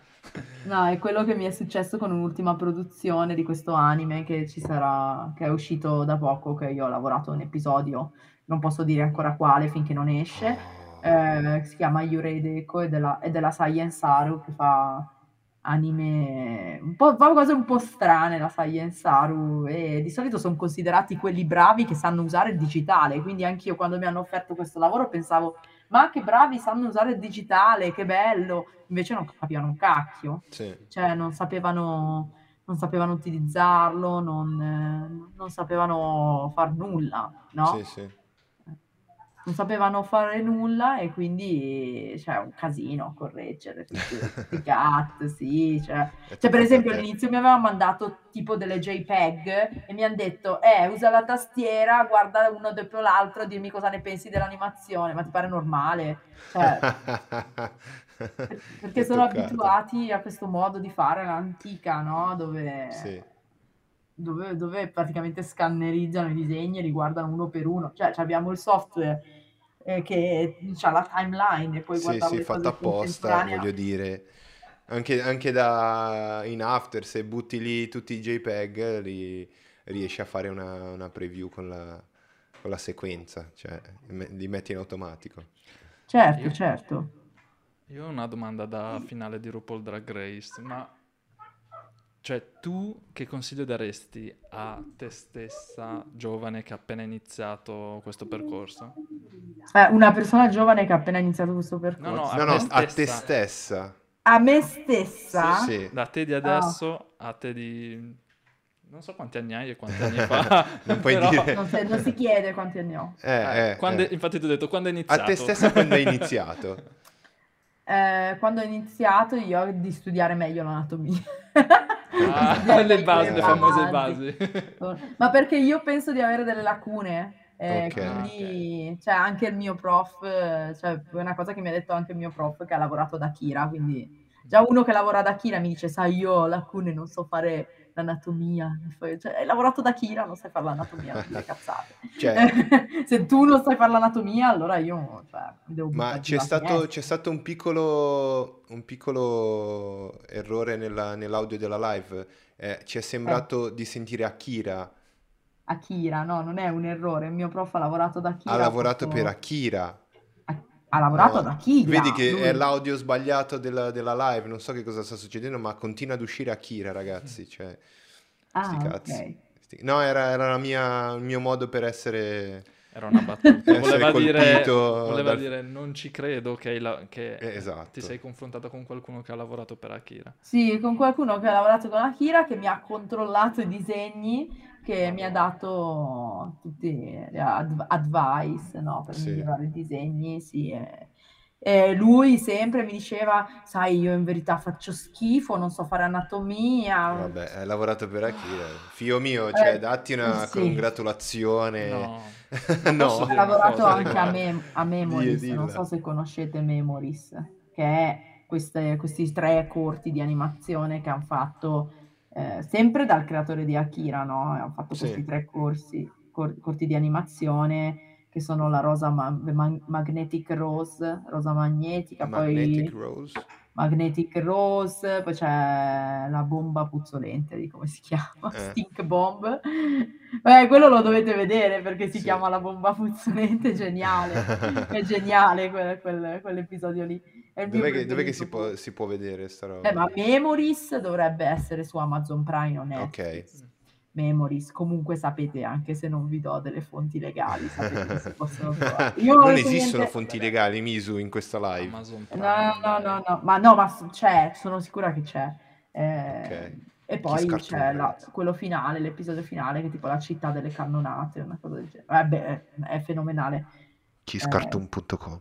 No, è quello che mi è successo con un'ultima produzione di questo anime che ci sarà, che è uscito da poco, che io ho lavorato un episodio, non posso dire ancora quale finché non esce, Oh. eh, si chiama Yurei Deko e della, è della Science Saru che fa anime, un po', cose un po' strane la Science Saru e di solito sono considerati quelli bravi che sanno usare il digitale, quindi anch'io quando mi hanno offerto questo lavoro pensavo ma che bravi sanno usare il digitale, che bello, invece non capivano un cacchio Sì. cioè non sapevano, non sapevano utilizzarlo, non, non sapevano far nulla, no? Sì, sì. Non sapevano fare nulla e quindi c'è un casino a correggere tutti cat, sì, cioè, cioè, per esempio all'inizio mi aveva mandato tipo delle JPEG e mi hanno detto, eh, usa la tastiera, guarda uno dopo l'altro e dimmi cosa ne pensi dell'animazione, ma ti pare normale? Cioè, per- perché sono abituati a questo modo di fare all'antica, no? Dove, Sì. Dove, dove praticamente scannerizzano i disegni e li guardano uno per uno. Cioè, ci abbiamo il software eh, che ha la timeline e poi Sì, sì, le fatto cose apposta, voglio dire. Anche, anche da in After, se butti lì tutti i JPEG, li, riesci a fare una, una preview con la, con la sequenza, cioè li metti in automatico. Certo, Io- certo. Io ho una domanda da finale di RuPaul Drag Race, ma cioè tu che consiglio daresti a te stessa, giovane che ha appena iniziato questo percorso? Eh, una persona giovane che ha appena iniziato questo percorso. No, no, a No, no, te a te stessa. stessa. A me stessa? Sì. Da te di adesso a te di... Non so quanti anni hai e quanti anni fa. Non puoi però- dire. Non, si- non si chiede quanti anni ho. Eh, Eh, eh, quando- eh. Infatti ti ho detto quando hai iniziato. A te stessa quando hai iniziato? Eh, quando ho iniziato io di studiare meglio l'anatomia. Ah, le basi, le famose basi. Ma perché io penso di avere delle lacune, eh, Ok. quindi cioè, anche il mio prof, cioè, è una cosa che mi ha detto anche il mio prof che ha lavorato da Kira, quindi già uno che lavora da Kira mi dice, sai, io ho lacune, non so fare l'anatomia, cioè, hai lavorato da Kira, non sai fare l'anatomia, non dire cazzate. Cioè, Se tu non sai fare l'anatomia, allora io cioè, devo ma c'è stato, c'è stato un piccolo, un piccolo errore nella- nell'audio della live. Eh, ci è sembrato di sentire Akira. Akira, no, non è un errore, il mio prof ha lavorato da Kira. Ha ha lavorato fatto- per Akira. Ha, lavorato No, da Kira. Vedi che lui. è l'audio sbagliato della, della live, non so che cosa sta succedendo, ma continua ad uscire Akira, ragazzi. Cioè, Ah, sti cazzi. ok. Sti- No, era, era la mia- il mio modo per essere... Era una battuta. Voleva, dire, voleva dal- dire non ci credo che, la- che Eh, esatto. ti sei confrontato con qualcuno che ha lavorato per Akira. Sì, con qualcuno che ha lavorato con Akira, che mi ha controllato i disegni, che mi ha dato tutti le ad- advice, no, per Sì. migliorare i disegni, sì. E, e lui sempre mi diceva, sai, io in verità faccio schifo, non so fare anatomia. Vabbè, hai lavorato per Akira. Fio mio, cioè, Eh, datti una sì. congratulazione. No. No. una lavorato cosa anche a. Mem- a Memories, Dì- non so se conoscete Memories, che è queste- questi tre corti di animazione che hanno fatto eh, sempre dal creatore di Akira, no? Hanno fatto Sì. questi tre corsi, cor- corti di animazione che sono la rosa ma- ma- magnetic rose, rosa magnetica, Magnetic poi Rose. magnetic rose, poi c'è la bomba puzzolente, di come si chiama, Eh. stink bomb. Beh, quello lo dovete vedere perché si Sì. chiama la bomba puzzolente, geniale, è geniale quel- quel- quell'episodio lì. È Dov'è che, dov'è che si può, si può vedere sta roba? Eh, ma Memories dovrebbe essere su Amazon Prime o Netflix. Memories, comunque sapete, anche se non vi do delle fonti legali, sapete che si possono trovare. Io non detto esistono niente- fonti legali, Misu, in questa live. No, no, no, no, ma no, ma c'è, sono sicura che c'è. Eh, Ok. E poi c'è la- quello finale, l'episodio finale, che è tipo la città delle cannonate, una cosa del genere. Vabbè, è fenomenale. Kisscartoon.com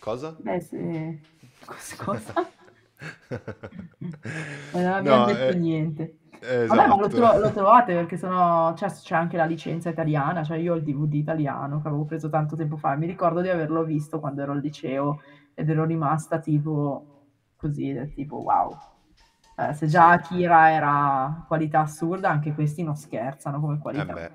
Cosa? Beh, sì. Cos- Cosa? Non No, abbiamo detto eh, niente. Esatto. Vabbè, ma lo, tro- lo trovate perché sono, cioè, c'è anche la licenza italiana, cioè io ho il DVD italiano che avevo preso tanto tempo fa, mi ricordo di averlo visto quando ero al liceo ed ero rimasta tipo così, tipo wow. Eh, se già Akira era qualità assurda, anche questi non scherzano come qualità. Eh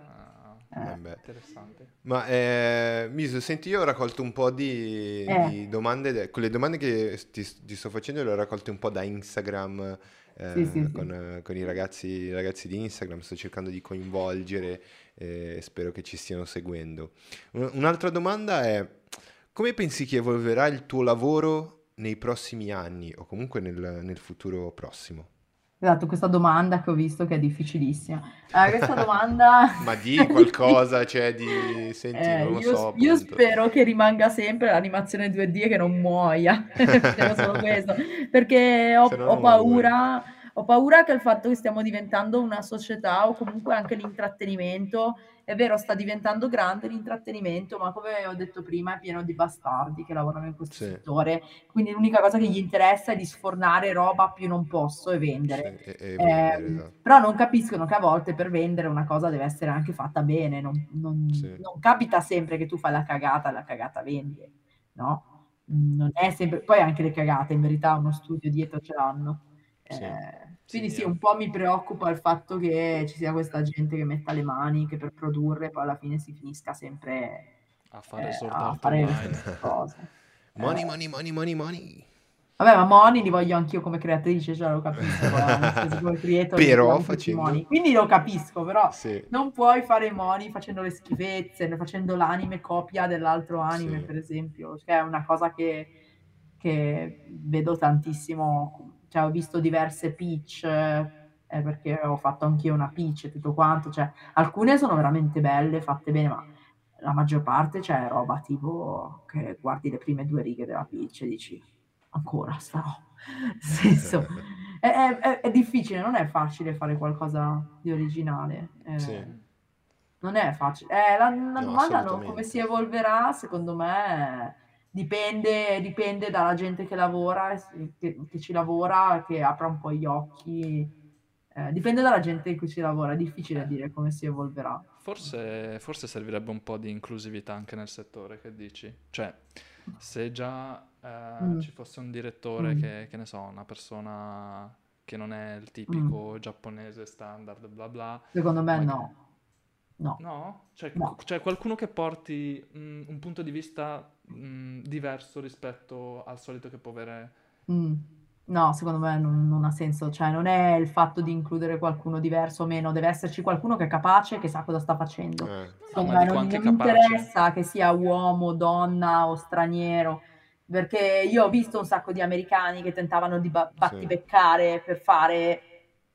Eh. Interessante. Ma eh, Misu, senti, io ho raccolto un po' di, Eh. di domande, de- quelle domande che ti, ti sto facendo le ho raccolte un po' da Instagram eh, Sì, sì, sì. con, eh, con i ragazzi, i ragazzi di Instagram, sto cercando di coinvolgere e spero che ci stiano seguendo. Un- un'altra domanda è, come pensi che evolverà il tuo lavoro nei prossimi anni o comunque nel, nel futuro prossimo? Esatto, questa domanda che ho visto che è difficilissima. Eh, questa domanda... Ma di qualcosa, cioè di... Senti, Eh, non lo io, so, io appunto. spero che rimanga sempre l'animazione 2D e che non muoia. Spero solo questo. Perché ho, ho paura, ho paura che il fatto che stiamo diventando una società o comunque anche l'intrattenimento, è vero, sta diventando grande l'intrattenimento, ma come ho detto prima è pieno di bastardi che lavorano in questo Sì. settore. Quindi l'unica cosa che gli interessa è di sfornare roba più non posso e vendere. Sì, e- e vendere, Ehm, esatto. però non capiscono che a volte per vendere una cosa deve essere anche fatta bene, non, non- Sì. non capita sempre che tu fai la cagata la cagata vende, no? Non è sempre, poi anche le cagate in verità uno studio dietro ce l'hanno. Sì. Eh, quindi Sì, sì, eh. un po' mi preoccupa il fatto che ci sia questa gente che metta le mani, che per produrre poi alla fine si finisca sempre A fare eh, a fare cose. Money, Eh, money, money, money, money. Vabbè, ma Moni li voglio anch'io come creatrice, cioè lo capisco, eh, come creator Però facendo- Moni. Quindi lo capisco, però Sì, non puoi fare Moni facendo le schifezze, facendo l'anime copia dell'altro anime, Sì. per esempio. Cioè, è una cosa che, che vedo tantissimo. Cioè, ho visto diverse pitch, eh, perché ho fatto anch'io una pitch e tutto quanto. Cioè, alcune sono veramente belle, fatte bene, ma la maggior parte c'è roba tipo che guardi le prime due righe della pitch e dici ancora sta roba. Nel senso, è, è- è- difficile, non è facile fare qualcosa di originale. eh, Sì. Non è facile. Eh, la, la No, domanda no, come si evolverà, secondo me, dipende, dipende dalla gente che lavora, e si- che, che ci lavora, che apra un po' gli occhi. Eh, dipende dalla gente in cui ci lavora, è difficile dire come si evolverà. Forse, forse servirebbe un po' di inclusività anche nel settore, che dici? Cioè, se già eh, Mm. ci fosse un direttore Mm. che, che ne so, una persona che non è il tipico giapponese standard, bla bla. Secondo me Magari- no. No. No? Cioè, No. cioè qualcuno che porti mm, un punto di vista mm, diverso rispetto al solito che può avere... Mm. No, secondo me non, non ha senso, cioè non è il fatto di includere qualcuno diverso o meno, deve esserci qualcuno che è capace, che sa cosa sta facendo. Eh, Secondo me non, non capace. interessa che sia uomo, donna o straniero, perché io ho visto un sacco di americani che tentavano di ba- battibeccare per fare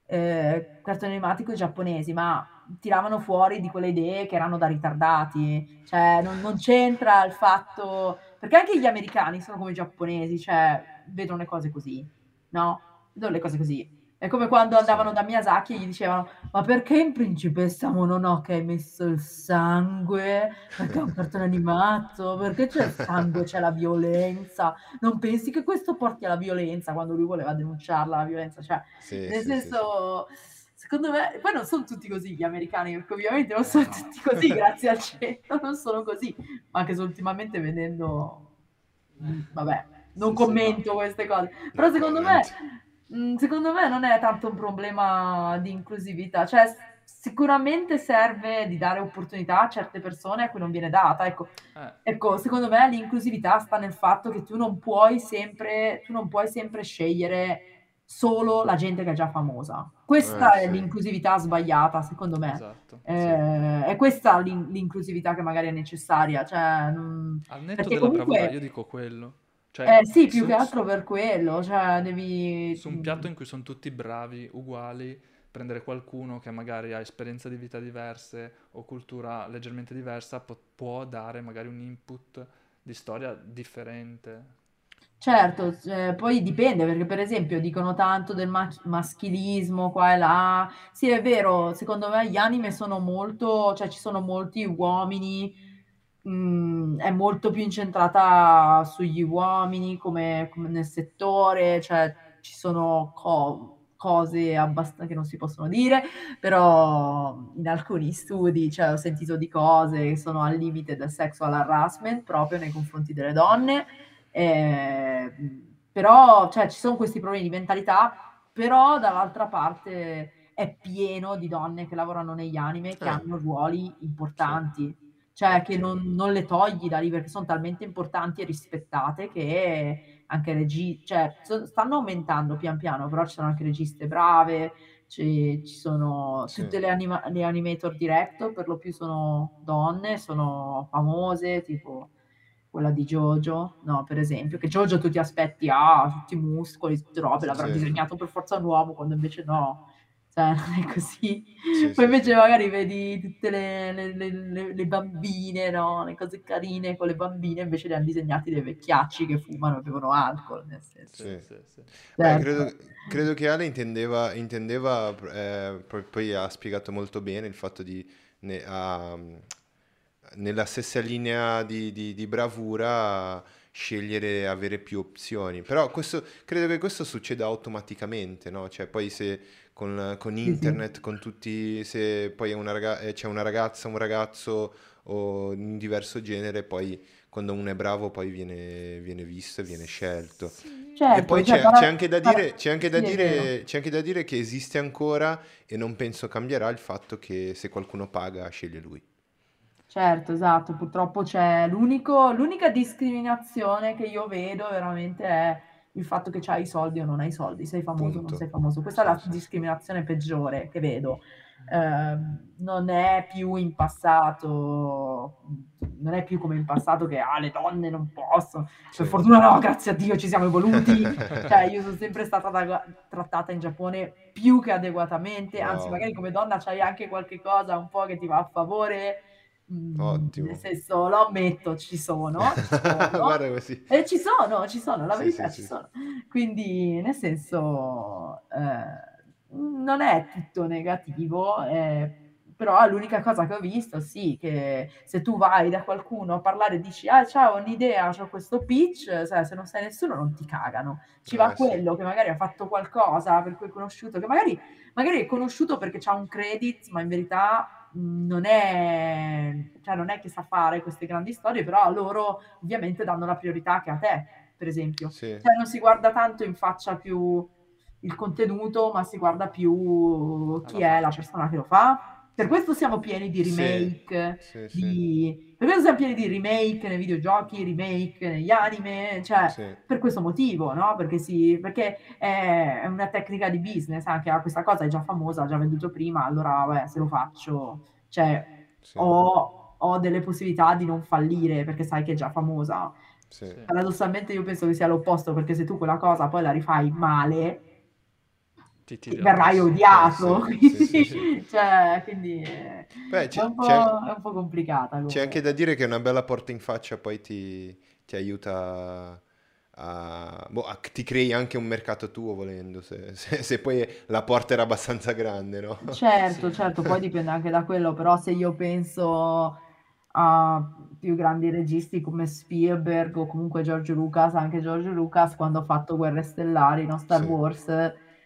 eh, cartoni animati con i giapponesi, ma tiravano fuori di quelle idee che erano da ritardati, cioè non, non c'entra il fatto, perché anche gli americani sono come i giapponesi, cioè vedono le cose così, no? Vedono le cose così. È come quando andavano da Miyazaki e gli dicevano ma perché in Principessa Mononoke hai messo il sangue? Perché è un cartone animato? Perché c'è il sangue, c'è la violenza? Non pensi che questo porti alla violenza quando lui voleva denunciarla la violenza? Cioè, sì, nel sì, sì, senso, secondo me, poi non sono tutti così gli americani, perché ovviamente non sono tutti così, grazie al cielo, non sono così, ma anche se ultimamente vedendo, mm, vabbè, non commento queste cose, però secondo me, mm, secondo me non è tanto un problema di inclusività, cioè sicuramente serve di dare opportunità a certe persone a cui non viene data. Ecco, Eh, ecco, secondo me l'inclusività sta nel fatto che tu non puoi sempre, tu non puoi sempre scegliere solo la gente che è già famosa. Questa Eh, è sì. l'inclusività sbagliata, secondo me. esatto. sì. Eh, è questa l'in- l'inclusività che magari è necessaria, cioè, non- Al netto perché della bravura, comunque, io dico quello. Cioè, eh, sì, più su, che altro per quello, cioè devi... su un piatto in cui sono tutti bravi, uguali, prendere qualcuno che magari ha esperienze di vita diverse o cultura leggermente diversa po- può dare magari un input di storia differente. Certo, eh, poi dipende perché per esempio dicono tanto del ma- maschilismo qua e là. Sì, è vero, secondo me gli anime sono molto, cioè ci sono molti uomini, mm, è molto più incentrata sugli uomini come, come nel settore, cioè ci sono co- cose abbastanza che non si possono dire, però in alcuni studi, cioè, ho sentito di cose che sono al limite del sexual harassment proprio nei confronti delle donne. Eh, però cioè, ci sono questi problemi di mentalità, però dall'altra parte è pieno di donne che lavorano negli anime che Eh. hanno ruoli importanti, cioè che non, non le togli da lì perché sono talmente importanti e rispettate che anche regi- cioè, so- stanno aumentando pian piano, però ci sono anche registe brave, ci, ci sono Sì. tutte le, anima- le animator director, per lo più sono donne, sono famose, tipo quella di Jojo, no, per esempio, che Jojo tu ti aspetti, ah, tutti i muscoli, tutte robe, l'avrà Sì. disegnato per forza un uomo, quando invece no, cioè non è così. Sì, Poi sì, invece sì. magari vedi tutte le, le- le- le- le bambine, no, le cose carine con le bambine, invece le hanno disegnati dei vecchiacci che fumano e bevono alcol, nel senso. Sì, Sì. sì, sì. Beh, Certo. credo, credo che Ale intendeva, intendeva eh, poi, poi ha spiegato molto bene il fatto di, ne- ha, nella stessa linea di, di- di bravura, scegliere, avere più opzioni. Però questo, credo che questo succeda automaticamente, no? Cioè poi se con, con Sì, sì. internet, con tutti, se poi una raga- eh, c'è una ragazza, un ragazzo o un diverso genere, poi quando uno è bravo poi viene, viene visto e viene scelto. E Certo, poi cioè, c'è, però- c'è anche da dire, c'è anche da sì, dire, c'è anche da dire che esiste ancora e non penso cambierà il fatto che se qualcuno paga sceglie lui. Certo, esatto, purtroppo c'è l'unico, l'unica discriminazione che io vedo veramente è il fatto che c'hai i soldi o non hai i soldi, sei famoso o non sei famoso. Questa è la discriminazione peggiore che vedo. Ehm, non è più in passato, non è più come in passato che ah, le donne non possono. Per Sì. fortuna no, grazie a Dio ci siamo evoluti. Cioè, io sono sempre stata da- trattata in Giappone più che adeguatamente, anzi, Wow. magari come donna c'hai anche qualche cosa un po' che ti va a favore. Mm, Ottimo. Nel senso, lo ammetto, ci sono, ci sono. Guarda così. E ci sono, ci sono, la verità sì, ci sì. sono. Quindi, nel senso, eh, non è tutto negativo, eh, però l'unica cosa che ho visto, sì, che se tu vai da qualcuno a parlare e dici, ah, ciao, ho un'idea, ho questo pitch, sai, se non sai nessuno non ti cagano. Ci va Eh, sì. quello che magari ha fatto qualcosa per cui è conosciuto, che magari, magari è conosciuto perché ha un credit, ma in verità non è, cioè non è che sa fare queste grandi storie, però a loro ovviamente danno la priorità che a te, per esempio. Sì. Cioè non si guarda tanto in faccia più il contenuto, ma si guarda più chi Alla è la persona che lo fa. Per questo siamo pieni di remake, sì, sì. di... per questo siamo pieni di remake nei videogiochi, remake negli anime, cioè per questo motivo, no? Perché, si, perché è una tecnica di business, anche ah, questa cosa è già famosa, ha già venduto prima, allora vabbè, se lo faccio, cioè ho, ho delle possibilità di non fallire perché sai che è già famosa. Paradossalmente io penso che sia l'opposto, perché se tu quella cosa poi la rifai male, Ti tiri verrai odiato. Sì, sì, quindi, sì, cioè, quindi eh, Beh, è, c'è, un po', c'è- è un po' complicata. c'è comunque. anche da dire che una bella porta in faccia poi ti, ti aiuta a, boh, a- ti crei anche un mercato tuo volendo, se, se- se poi la porta era abbastanza grande, no? Certo, Sì. certo, poi dipende anche da quello, però se io penso a più grandi registi come Spielberg o comunque George Lucas, anche George Lucas quando ha fatto Guerre Stellari, no? Star Sì. Wars,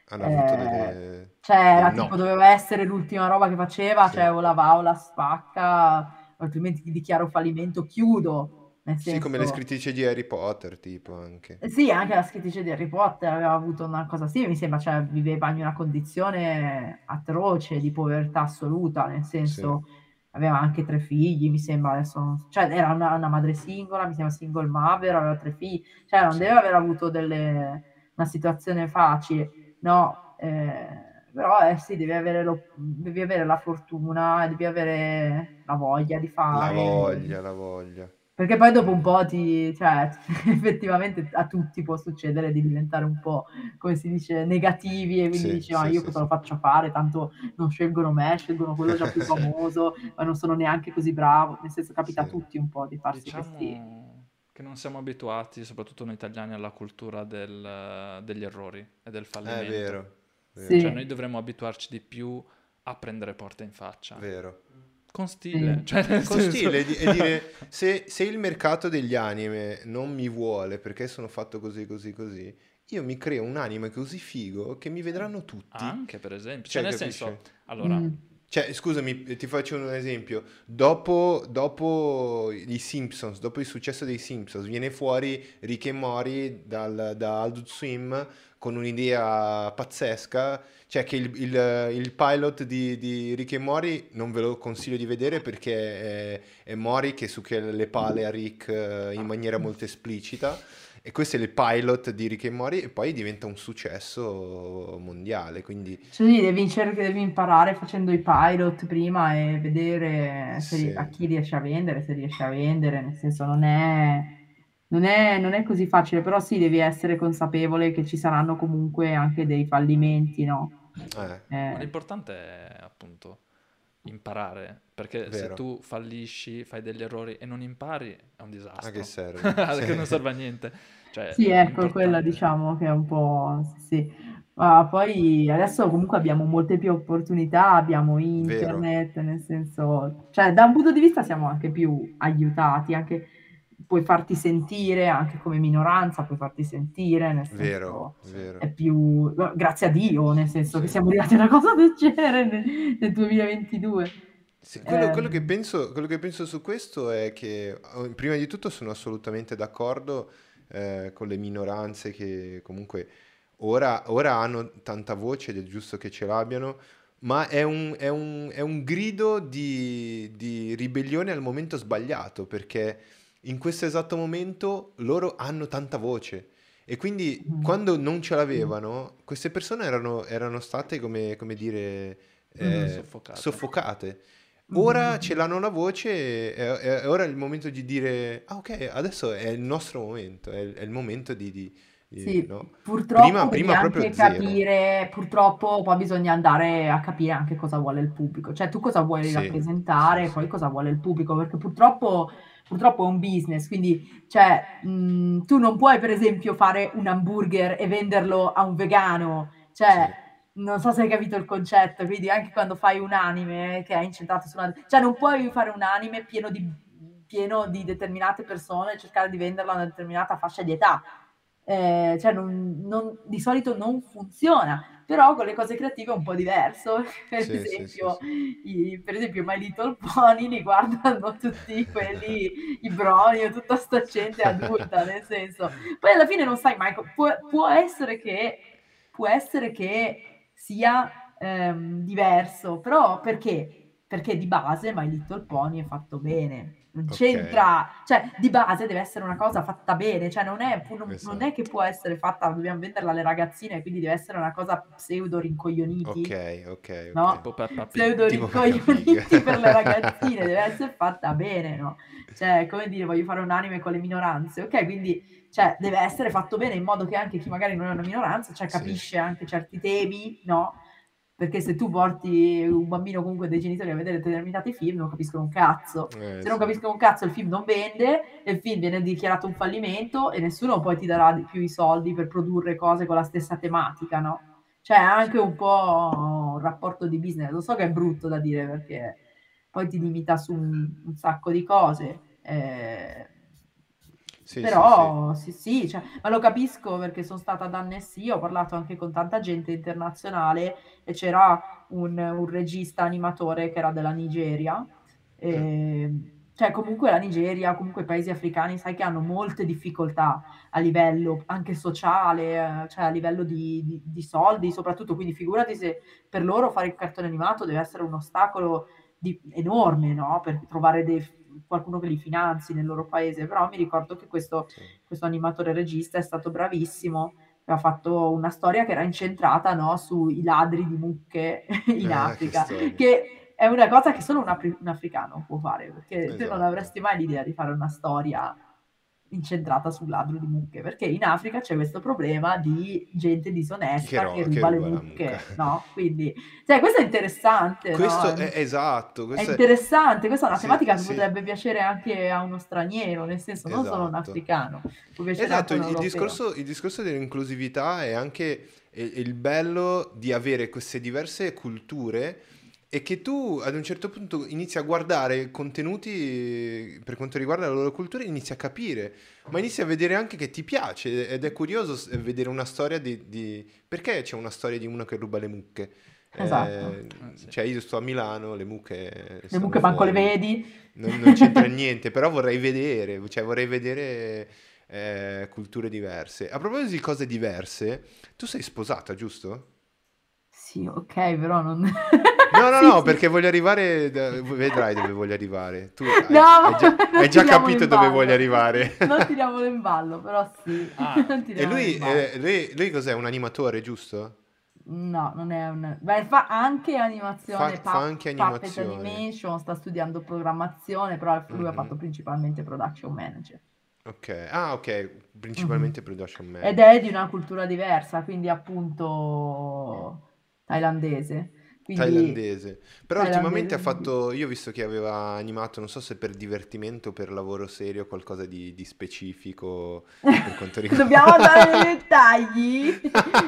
Hanno avuto eh, delle... cioè era No. tipo doveva essere l'ultima roba che faceva, Sì. cioè o la va o la spacca, altrimenti ti dichiaro fallimento, chiudo. nel Sì, come le senso... scrittrici di Harry Potter, tipo anche. Eh Sì, anche la scrittrice di Harry Potter aveva avuto una cosa simile, mi sembra, cioè viveva in una condizione atroce di povertà assoluta, nel Sì, senso aveva anche tre figli, mi sembra, adesso cioè era una, una madre singola, mi sembra single mother, aveva tre figli, cioè non sì, deve aver avuto delle- una situazione facile, no, eh, però eh, sì, devi avere, lo- devi avere la fortuna, devi avere la voglia di la fare. voglia, la voglia. Perché poi dopo un po' ti, cioè, effettivamente a tutti può succedere di diventare un po', come si dice, negativi e quindi Sì, dici, ma sì, io sì, cosa sì. lo faccio fare? Tanto non scelgono me, scelgono quello già più famoso, ma non sono neanche così bravo. Nel senso, capita a tutti un po' di farsi questi... Che non siamo abituati, soprattutto noi italiani, alla cultura del- degli errori e del È fallimento. vero, vero, Sì. Cioè noi dovremmo abituarci di più a prendere porte in faccia. vero. Con stile. Sì. Cioè, Con senso- stile e e dire se, se il mercato degli anime non mi vuole perché sono fatto così, così, così, io mi creo un anime così figo che mi vedranno tutti. Anche, per esempio. Cioè, Cioè, nel capisci? senso, allora, Mm. Cioè, scusami, ti faccio un esempio. Dopo, dopo i Simpsons, dopo il successo dei Simpsons, viene fuori Rick e Morty dal, da Adult Swim con un'idea pazzesca. Cioè, che il, il- il pilot di, di Rick e Morty non ve lo consiglio di vedere perché è, è Morty che succhia le pale a Rick eh, in maniera molto esplicita. E questo è il pilot di Rick e Morty e poi diventa un successo mondiale. Quindi Cioè, sì, devi, cer- devi imparare facendo i pilot prima e vedere Sì. a chi riesce a vendere, se riesce a vendere, nel senso non è, non è, non è così facile, però sì, devi essere consapevole che ci saranno comunque anche dei fallimenti, no? eh, ma Eh, l'importante è appunto imparare, perché se Vero. tu fallisci, fai degli errori e non impari, è un disastro. a che serve? che Sì. non serve a niente. Cioè, Sì, ecco, quella l'importante- diciamo che è un po'... sì, sì. Ma poi adesso comunque abbiamo molte più opportunità, abbiamo internet, nel senso... Cioè, da un punto di vista siamo anche più aiutati, anche puoi farti sentire, anche come minoranza puoi farti sentire, nel senso... Vero, vero. È più... Grazie a Dio, nel senso che Sì. siamo arrivati a una cosa del genere nel, nel 2022. Sì, quello, quello Ehm. che penso, quello che penso su questo è che, eh, prima di tutto, sono assolutamente d'accordo eh, con le minoranze che comunque ora, ora hanno tanta voce ed è giusto che ce l'abbiano, ma è un, è un- è un grido di, di ribellione al momento sbagliato, perché in questo esatto momento loro hanno tanta voce. E quindi Mhm. quando non ce l'avevano, queste persone erano, erano state, come, come dire, eh. Soffocate. soffocate. Ora Mhm. ce l'hanno la voce, è, è- è ora il momento di dire, ah ok, adesso è il nostro momento, è, è il momento di... di- di- Sì, no? purtroppo Prima- prima anche proprio capire, purtroppo poi bisogna andare a capire anche cosa vuole il pubblico, cioè tu cosa vuoi Sì, rappresentare sì, e poi cosa vuole il pubblico, perché purtroppo, purtroppo è un business, quindi cioè, mh, tu non puoi per esempio fare un hamburger e venderlo a un vegano, cioè non so se hai capito il concetto, quindi anche quando fai un anime che è incentrato su una... cioè non puoi fare un anime pieno di, pieno di determinate persone e cercare di venderlo a una determinata fascia di età. Eh, cioè non- non- di solito non funziona, però con le cose creative è un po' diverso. Per Sì, sì, esempio, sì, i, per esempio, My Little Pony li guardano tutti quelli, i broni o tutta sta gente adulta, nel senso. Poi alla fine non sai mai, può, può essere che, può essere che sia ehm, diverso, però perché? Perché di base My Little Pony è fatto bene. Non c'entra, cioè di base deve essere una cosa fatta bene, cioè non è, non- non Esatto. è che può essere fatta, dobbiamo venderla alle ragazzine, quindi deve essere una cosa pseudo rincoglioniti Ok, ok. No. Pig. pseudo rincoglioniti per le ragazzine, deve essere fatta bene, no? Cioè, come dire, voglio fare un anime con le minoranze, ok? Quindi, cioè, deve essere fatto bene in modo che anche chi magari non è una minoranza, cioè, Sì. capisce anche certi temi, no? Perché se tu porti un bambino comunque dei genitori a vedere determinati film, non capiscono un cazzo. Eh, Se non capiscono un cazzo, il film non vende, e il film viene dichiarato un fallimento e nessuno poi ti darà più i soldi per produrre cose con la stessa tematica, no? Cioè, anche un po' un rapporto di business. Lo so che è brutto da dire perché poi ti limita su un, un sacco di cose. eh, Sì, sì, però sì, sì, cioè, ma lo capisco perché sono stata da Annecy, ho parlato anche con tanta gente internazionale e c'era un, un regista animatore che era della Nigeria e, cioè comunque la Nigeria, comunque i paesi africani, sai che hanno molte difficoltà a livello anche sociale, eh, cioè a livello di, di, di soldi, soprattutto, quindi figurati se per loro fare il cartone animato deve essere un ostacolo di, enorme, no? Per trovare dei, qualcuno che li finanzi nel loro paese, però mi ricordo che questo, sì. questo animatore regista è stato bravissimo, ha fatto una storia che era incentrata no, sui ladri di mucche in ah, Africa, che, che è una cosa che solo un, afri- un africano può fare, perché esatto. te non avresti mai l'idea di fare una storia incentrata sul ladro di mucche, perché in Africa c'è questo problema di gente disonesta che, che ruba che le mucche, no? Quindi, cioè, questo è interessante, questo no? è esatto, questo è interessante, questa è una sì, tematica sì. che potrebbe piacere anche a uno straniero, nel senso non esatto. solo un africano. Esatto, il, discorso, il discorso dell'inclusività è anche il bello di avere queste diverse culture e che tu ad un certo punto inizi a guardare contenuti per quanto riguarda la loro cultura e inizi a capire, ma inizi a vedere anche che ti piace ed è curioso vedere una storia di... di... perché c'è una storia di uno che ruba le mucche? Esatto. Eh, ah, cioè io sto a Milano, le mucche... Le mucche manco le vedi. Non, non c'entra niente, però vorrei vedere, cioè vorrei vedere eh, culture diverse. A proposito di cose diverse, tu sei sposata, giusto? Sì, ok, però non... No, no, sì, no, sì. perché voglio arrivare, vedrai dove voglio arrivare. Tu hai, no, hai già, hai già capito dove voglio arrivare. Non tiriamolo in ballo, però sì. Ah. e lui, eh, lui, lui, cos'è? Un animatore, giusto? No, non è un... Beh, fa anche animazione, fa, fa anche animazione. animation, sta studiando programmazione, però lui mm-hmm. ha fatto principalmente production manager. Ok, ah ok, principalmente mm-hmm. production manager. Ed è di una cultura diversa, quindi appunto thailandese. Quindi... Thailandese. Però thailandese. ultimamente ha fatto, io ho visto che aveva animato, non so se per divertimento o per lavoro serio, qualcosa di, di specifico per quanto riguarda... Dobbiamo andare nei dettagli!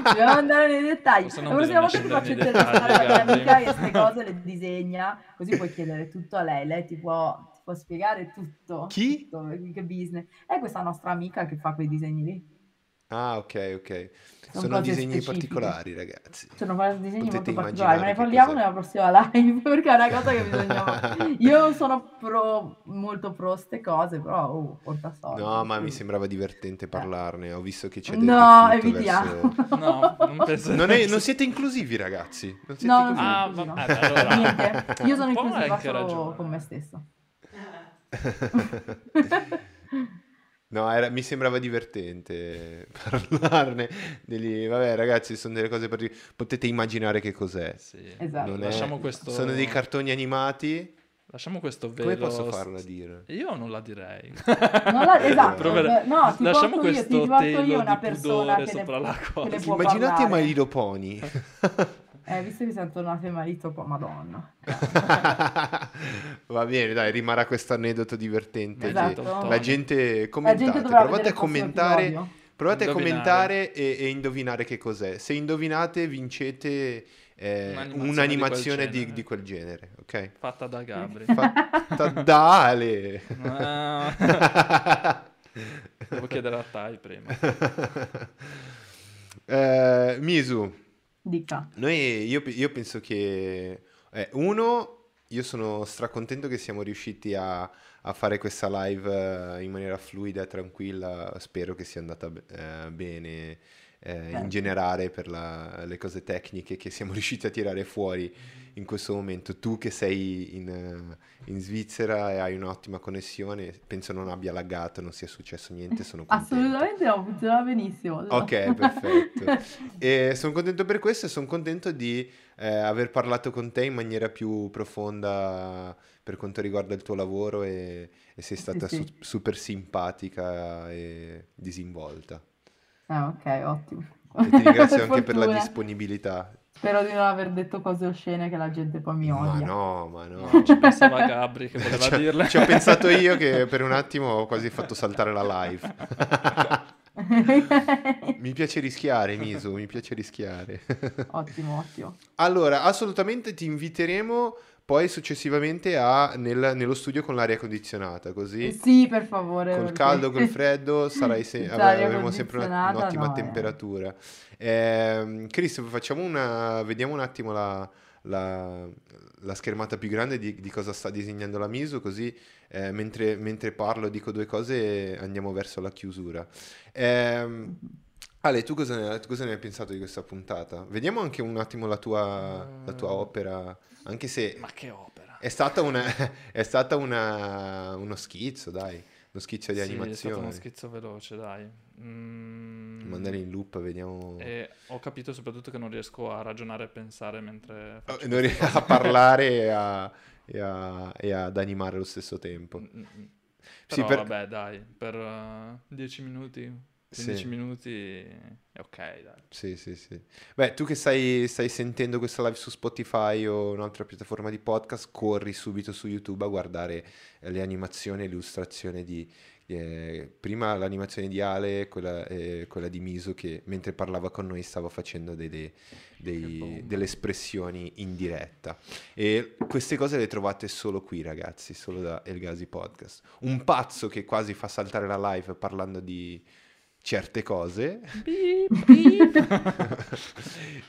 Dobbiamo andare nei dettagli. La prossima volta ti faccio intervistare la mia amica che queste cose le disegna, così puoi chiedere tutto a lei, lei ti può, ti può spiegare tutto. Chi? Tutto, che business. È questa nostra amica che fa quei disegni lì. Ah, ok, ok. Sono, Sono disegni specifiche. particolari, ragazzi. Sono disegni Potete molto particolari, ma ne parliamo nella prossima live perché è una cosa che bisogna. Io sono pro, molto pro queste cose, però oh, porta soldi. No, ma mi sembrava divertente parlarne. Ho visto che c'è del No, evitiamo. Verso... No, non, penso non, è, non, siete inclusivi, ragazzi. Non siete no, inclusivi. Ah, no. allora... Niente. Io sono inclusiva solo con me stesso. No, era, mi sembrava divertente parlarne. Degli, vabbè, ragazzi, sono delle cose per... Potete immaginare che cos'è. Sì. Esatto. È, questo... Sono dei cartoni animati. Lasciamo questo velo. Come posso farla dire? Io non la direi. Non la... Esatto. Provere... No, ti Lasciamo questo io, ti io una persona che sopra ne, la cosa. Immaginate My Little Pony. Eh, visto che sono tornate marito, po- madonna. Va bene, dai, rimarrà questo aneddoto divertente. Esatto. La gente commentate, la gente provate a commentare, provate a commentare e, e, indovinare che cos'è. Se indovinate vincete eh, un'animazione, un'animazione di, quel di, di, quel genere, ok? Fatta da Gabri. Fatta da Ale. Devo chiedere a Tai prima. Eh, Misu. Dica. Noi, io, io penso che, eh, uno, io sono stracontento che siamo riusciti a, a fare questa live eh, in maniera fluida e tranquilla, spero che sia andata eh, bene eh, in certo. generale per la, le cose tecniche che siamo riusciti a tirare fuori in questo momento. Tu che sei in, eh, in Svizzera e hai un'ottima connessione, penso non abbia laggato, non sia successo niente, sono contento. Assolutamente no, funziona benissimo. Ok, perfetto. e sono contento per questo e sono contento di eh, aver parlato con te in maniera più profonda per quanto riguarda il tuo lavoro e, e sei stata sì, sì. Su- super simpatica e disinvolta. Ah, ok, ottimo. E ti ringrazio anche per la disponibilità. Spero di non aver detto cose oscene che la gente poi mi odia. Ma no, ma no. Ci pensava Gabri che voleva ci, dirle. Ci ho pensato io che per un attimo ho quasi fatto saltare la live. mi piace rischiare, Misu, mi piace rischiare. ottimo, ottimo. Allora, assolutamente ti inviteremo poi successivamente a, nel, nello studio con l'aria condizionata, così sì, per favore. Col perché... caldo, col freddo, sarai se- avremo sempre una, un'ottima no, eh. temperatura. Eh. Eh, Chris, facciamo una, vediamo un attimo la, la, la schermata più grande di, di cosa sta disegnando la Misu, così eh, mentre, mentre parlo dico due cose e andiamo verso la chiusura. Ehm, Ale, tu cosa, ne, tu cosa ne hai pensato di questa puntata? Vediamo anche un attimo la tua, la tua opera, anche se Ma che opera! è stata, una, è stata una- uno schizzo, dai, uno schizzo di Sì, è stato animazione. uno schizzo veloce, dai. Mm, Mandare in loop, vediamo. E ho capito soprattutto che non riesco a ragionare e pensare mentre Oh, Non riesco a parlare e, a- e a- e ad animare allo stesso tempo. Mm, mm, mm. Sì, Però per- vabbè, dai, per 10 minuti, 15 Sì. minuti è ok, dai. Sì, sì, sì. Beh, tu che stai, stai sentendo questa live su Spotify o un'altra piattaforma di podcast, corri subito su YouTube a guardare eh, le animazioni e l'illustrazione di... eh, prima l'animazione di Ale, quella, eh, quella di Miso che mentre parlava con noi stava facendo delle, dei- delle espressioni in diretta. E queste cose le trovate solo qui, ragazzi, solo da Elgasi Podcast. Un pazzo che quasi fa saltare la live parlando di certe cose.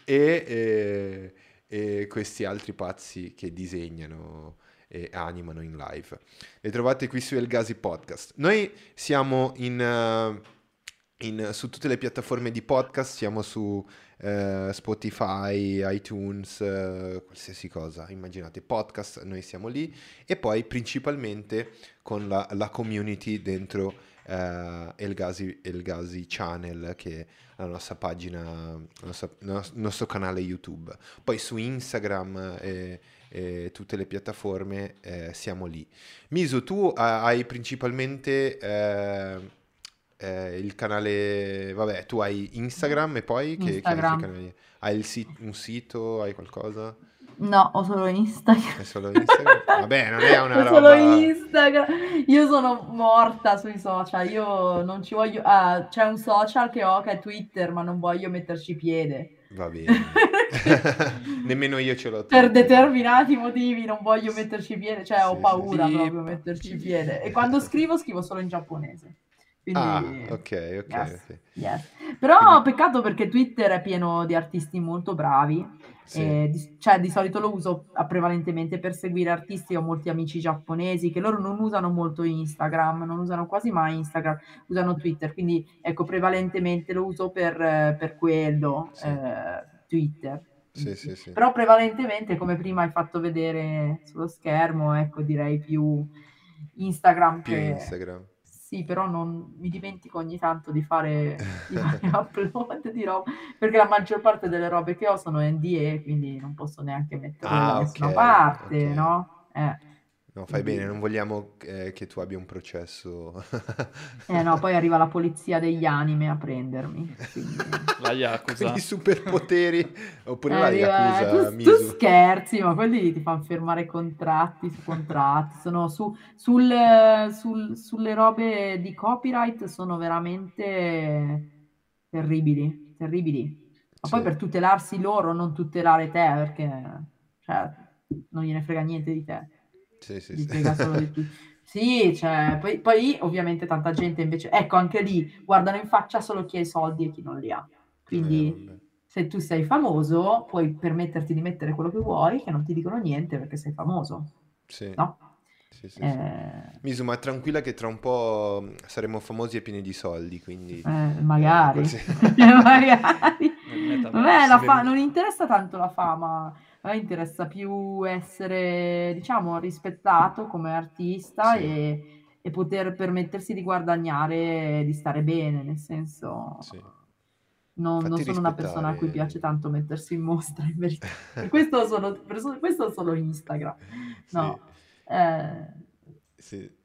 E, eh, e questi altri pazzi che disegnano e animano in live. Le trovate qui su Elgasi Podcast. Noi siamo in, eh, in- su tutte le piattaforme di podcast, siamo su eh, Spotify, iTunes, eh, qualsiasi cosa, immaginate podcast, noi siamo lì. E poi principalmente con la, la community dentro eh, Elgasi, Elgasi Channel che è la nostra pagina, il nos- nostro canale YouTube. Poi su Instagram e, e tutte le piattaforme eh, siamo lì. Misu, tu ha- hai principalmente eh, eh, il canale, vabbè, tu hai Instagram e poi che, che Instagram. canali? Hai il sit- un sito, hai qualcosa? No, ho solo Instagram. È solo Instagram? Vabbè, non è una Ho solo roba... Instagram. Io sono morta sui social. Io non ci voglio. Ah, c'è un social che ho che è Twitter, ma non voglio metterci piede. Va bene. Nemmeno io ce l'ho. Per Twitter. determinati motivi non voglio metterci piede, cioè ho Sì, paura sì. proprio a metterci piede. E quando scrivo, scrivo solo in giapponese. Quindi, Ah, ok, ok, yes, ok. yes. Però Quindi- peccato perché Twitter è pieno di artisti molto bravi. Sì. e di, cioè, di solito lo uso prevalentemente per seguire artisti. Ho molti amici giapponesi che loro non usano molto Instagram, non usano quasi mai Instagram, usano Twitter. Quindi ecco, prevalentemente lo uso per, eh, per quello, Sì. eh, Twitter. Sì, sì, sì. Però prevalentemente, come prima hai fatto vedere sullo schermo, ecco, direi più Instagram Più che... Instagram. Sì, però non mi dimentico ogni tanto di fare, di fare upload di roba, perché la maggior parte delle robe che ho sono NDA, quindi non posso neanche metterle Ah, da nessuna ok, parte, ok. no? Eh, No, fai Quindi- bene, non vogliamo eh, che tu abbia un processo. eh no, poi arriva la polizia degli anime a prendermi, quindi... La Yakuza. Con i superpoteri. Oppure Eh, la Yakuza, tu, tu scherzi, ma quelli ti fanno fermare contratti su contratti. Sono su, sul- sul- sulle robe di copyright sono veramente terribili, terribili. Ma poi Sì. per tutelarsi loro, non tutelare te, perché cioè, non gliene frega niente di te, Sì, sì, sì. solo di tu. Sì, cioè, poi, poi ovviamente tanta gente invece, ecco anche lì, guardano in faccia solo chi ha i soldi e chi non li ha. Quindi Eh, se tu sei famoso, puoi permetterti di mettere quello che vuoi, che non ti dicono niente perché sei famoso, Sì, no? sì, sì, sì. Eh, Misu, ma tranquilla che tra un po' saremo famosi e pieni di soldi, quindi... eh, magari, qualsiasi- magari. Vabbè, la fa- non interessa tanto la fama, a me interessa più essere, diciamo, rispettato come artista Sì. e, e poter permettersi di guadagnare, di stare bene, nel senso... Sì. Non, non sono una persona a cui piace tanto mettersi in mostra, in verità. Questo sono, questo solo Instagram. No. Eh, Sì.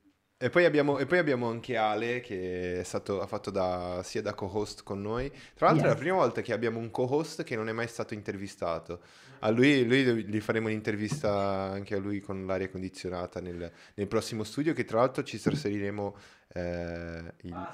E poi, abbiamo, e poi abbiamo anche Ale che è stato, ha fatto da, sia da co-host con noi. Tra l'altro è la prima volta che abbiamo un co-host che non è mai stato intervistato. A lui, lui gli faremo un'intervista anche a lui con l'aria condizionata nel, nel prossimo studio che tra l'altro ci trasferiremo eh, il-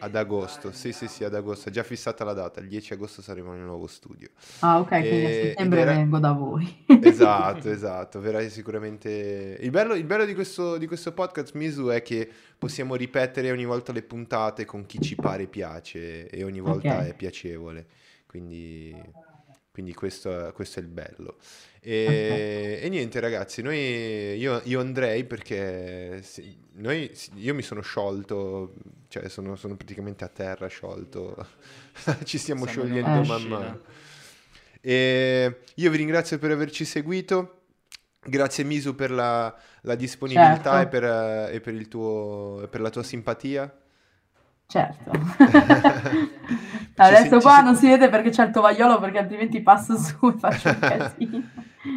ad agosto. Sì, sì, sì, ad agosto. È già fissata la data. Il 10 agosto saremo nel nuovo studio. ah, ok, quindi E- a ed settembre era- vengo da voi. Esatto, esatto, verrai sicuramente... Il bello, il bello di, questo, di questo podcast, Misu, è che possiamo ripetere ogni volta le puntate con chi ci pare piace e ogni volta Ok. è piacevole. Quindi Quindi questo, questo è il bello. E, e niente ragazzi, noi, io, io andrei perché sì, noi, io mi sono sciolto, cioè sono, sono praticamente a terra sciolto, ci stiamo Siamo sciogliendo man mano. E io vi ringrazio per averci seguito. Grazie Misu per la, la disponibilità Certo. e, per, e per il tuo, per la tua simpatia. Certo. Ci Adesso ci qua sen- non si vede perché c'è il tovagliolo perché altrimenti passo su e faccio un casino.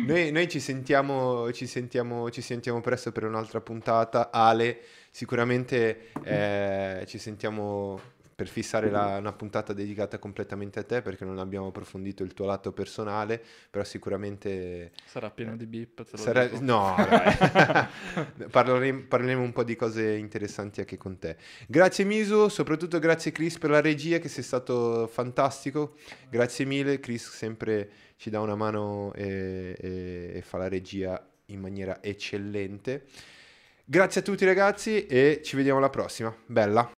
Noi, noi ci sentiamo, ci sentiamo, ci sentiamo presto per un'altra puntata. Ale, sicuramente eh, ci sentiamo per fissare la- una puntata dedicata completamente a te perché non abbiamo approfondito il tuo lato personale, però sicuramente Sarà pieno di beep, te lo Sarà- dico. No. Parleremo, parleremo un po' di cose interessanti anche con te. Grazie Misu, soprattutto grazie Chris per la regia che sei stato fantastico. Grazie mille, Chris sempre ci dà una mano e, e- e fa la regia in maniera eccellente. Grazie a tutti ragazzi e ci vediamo alla prossima. Bella.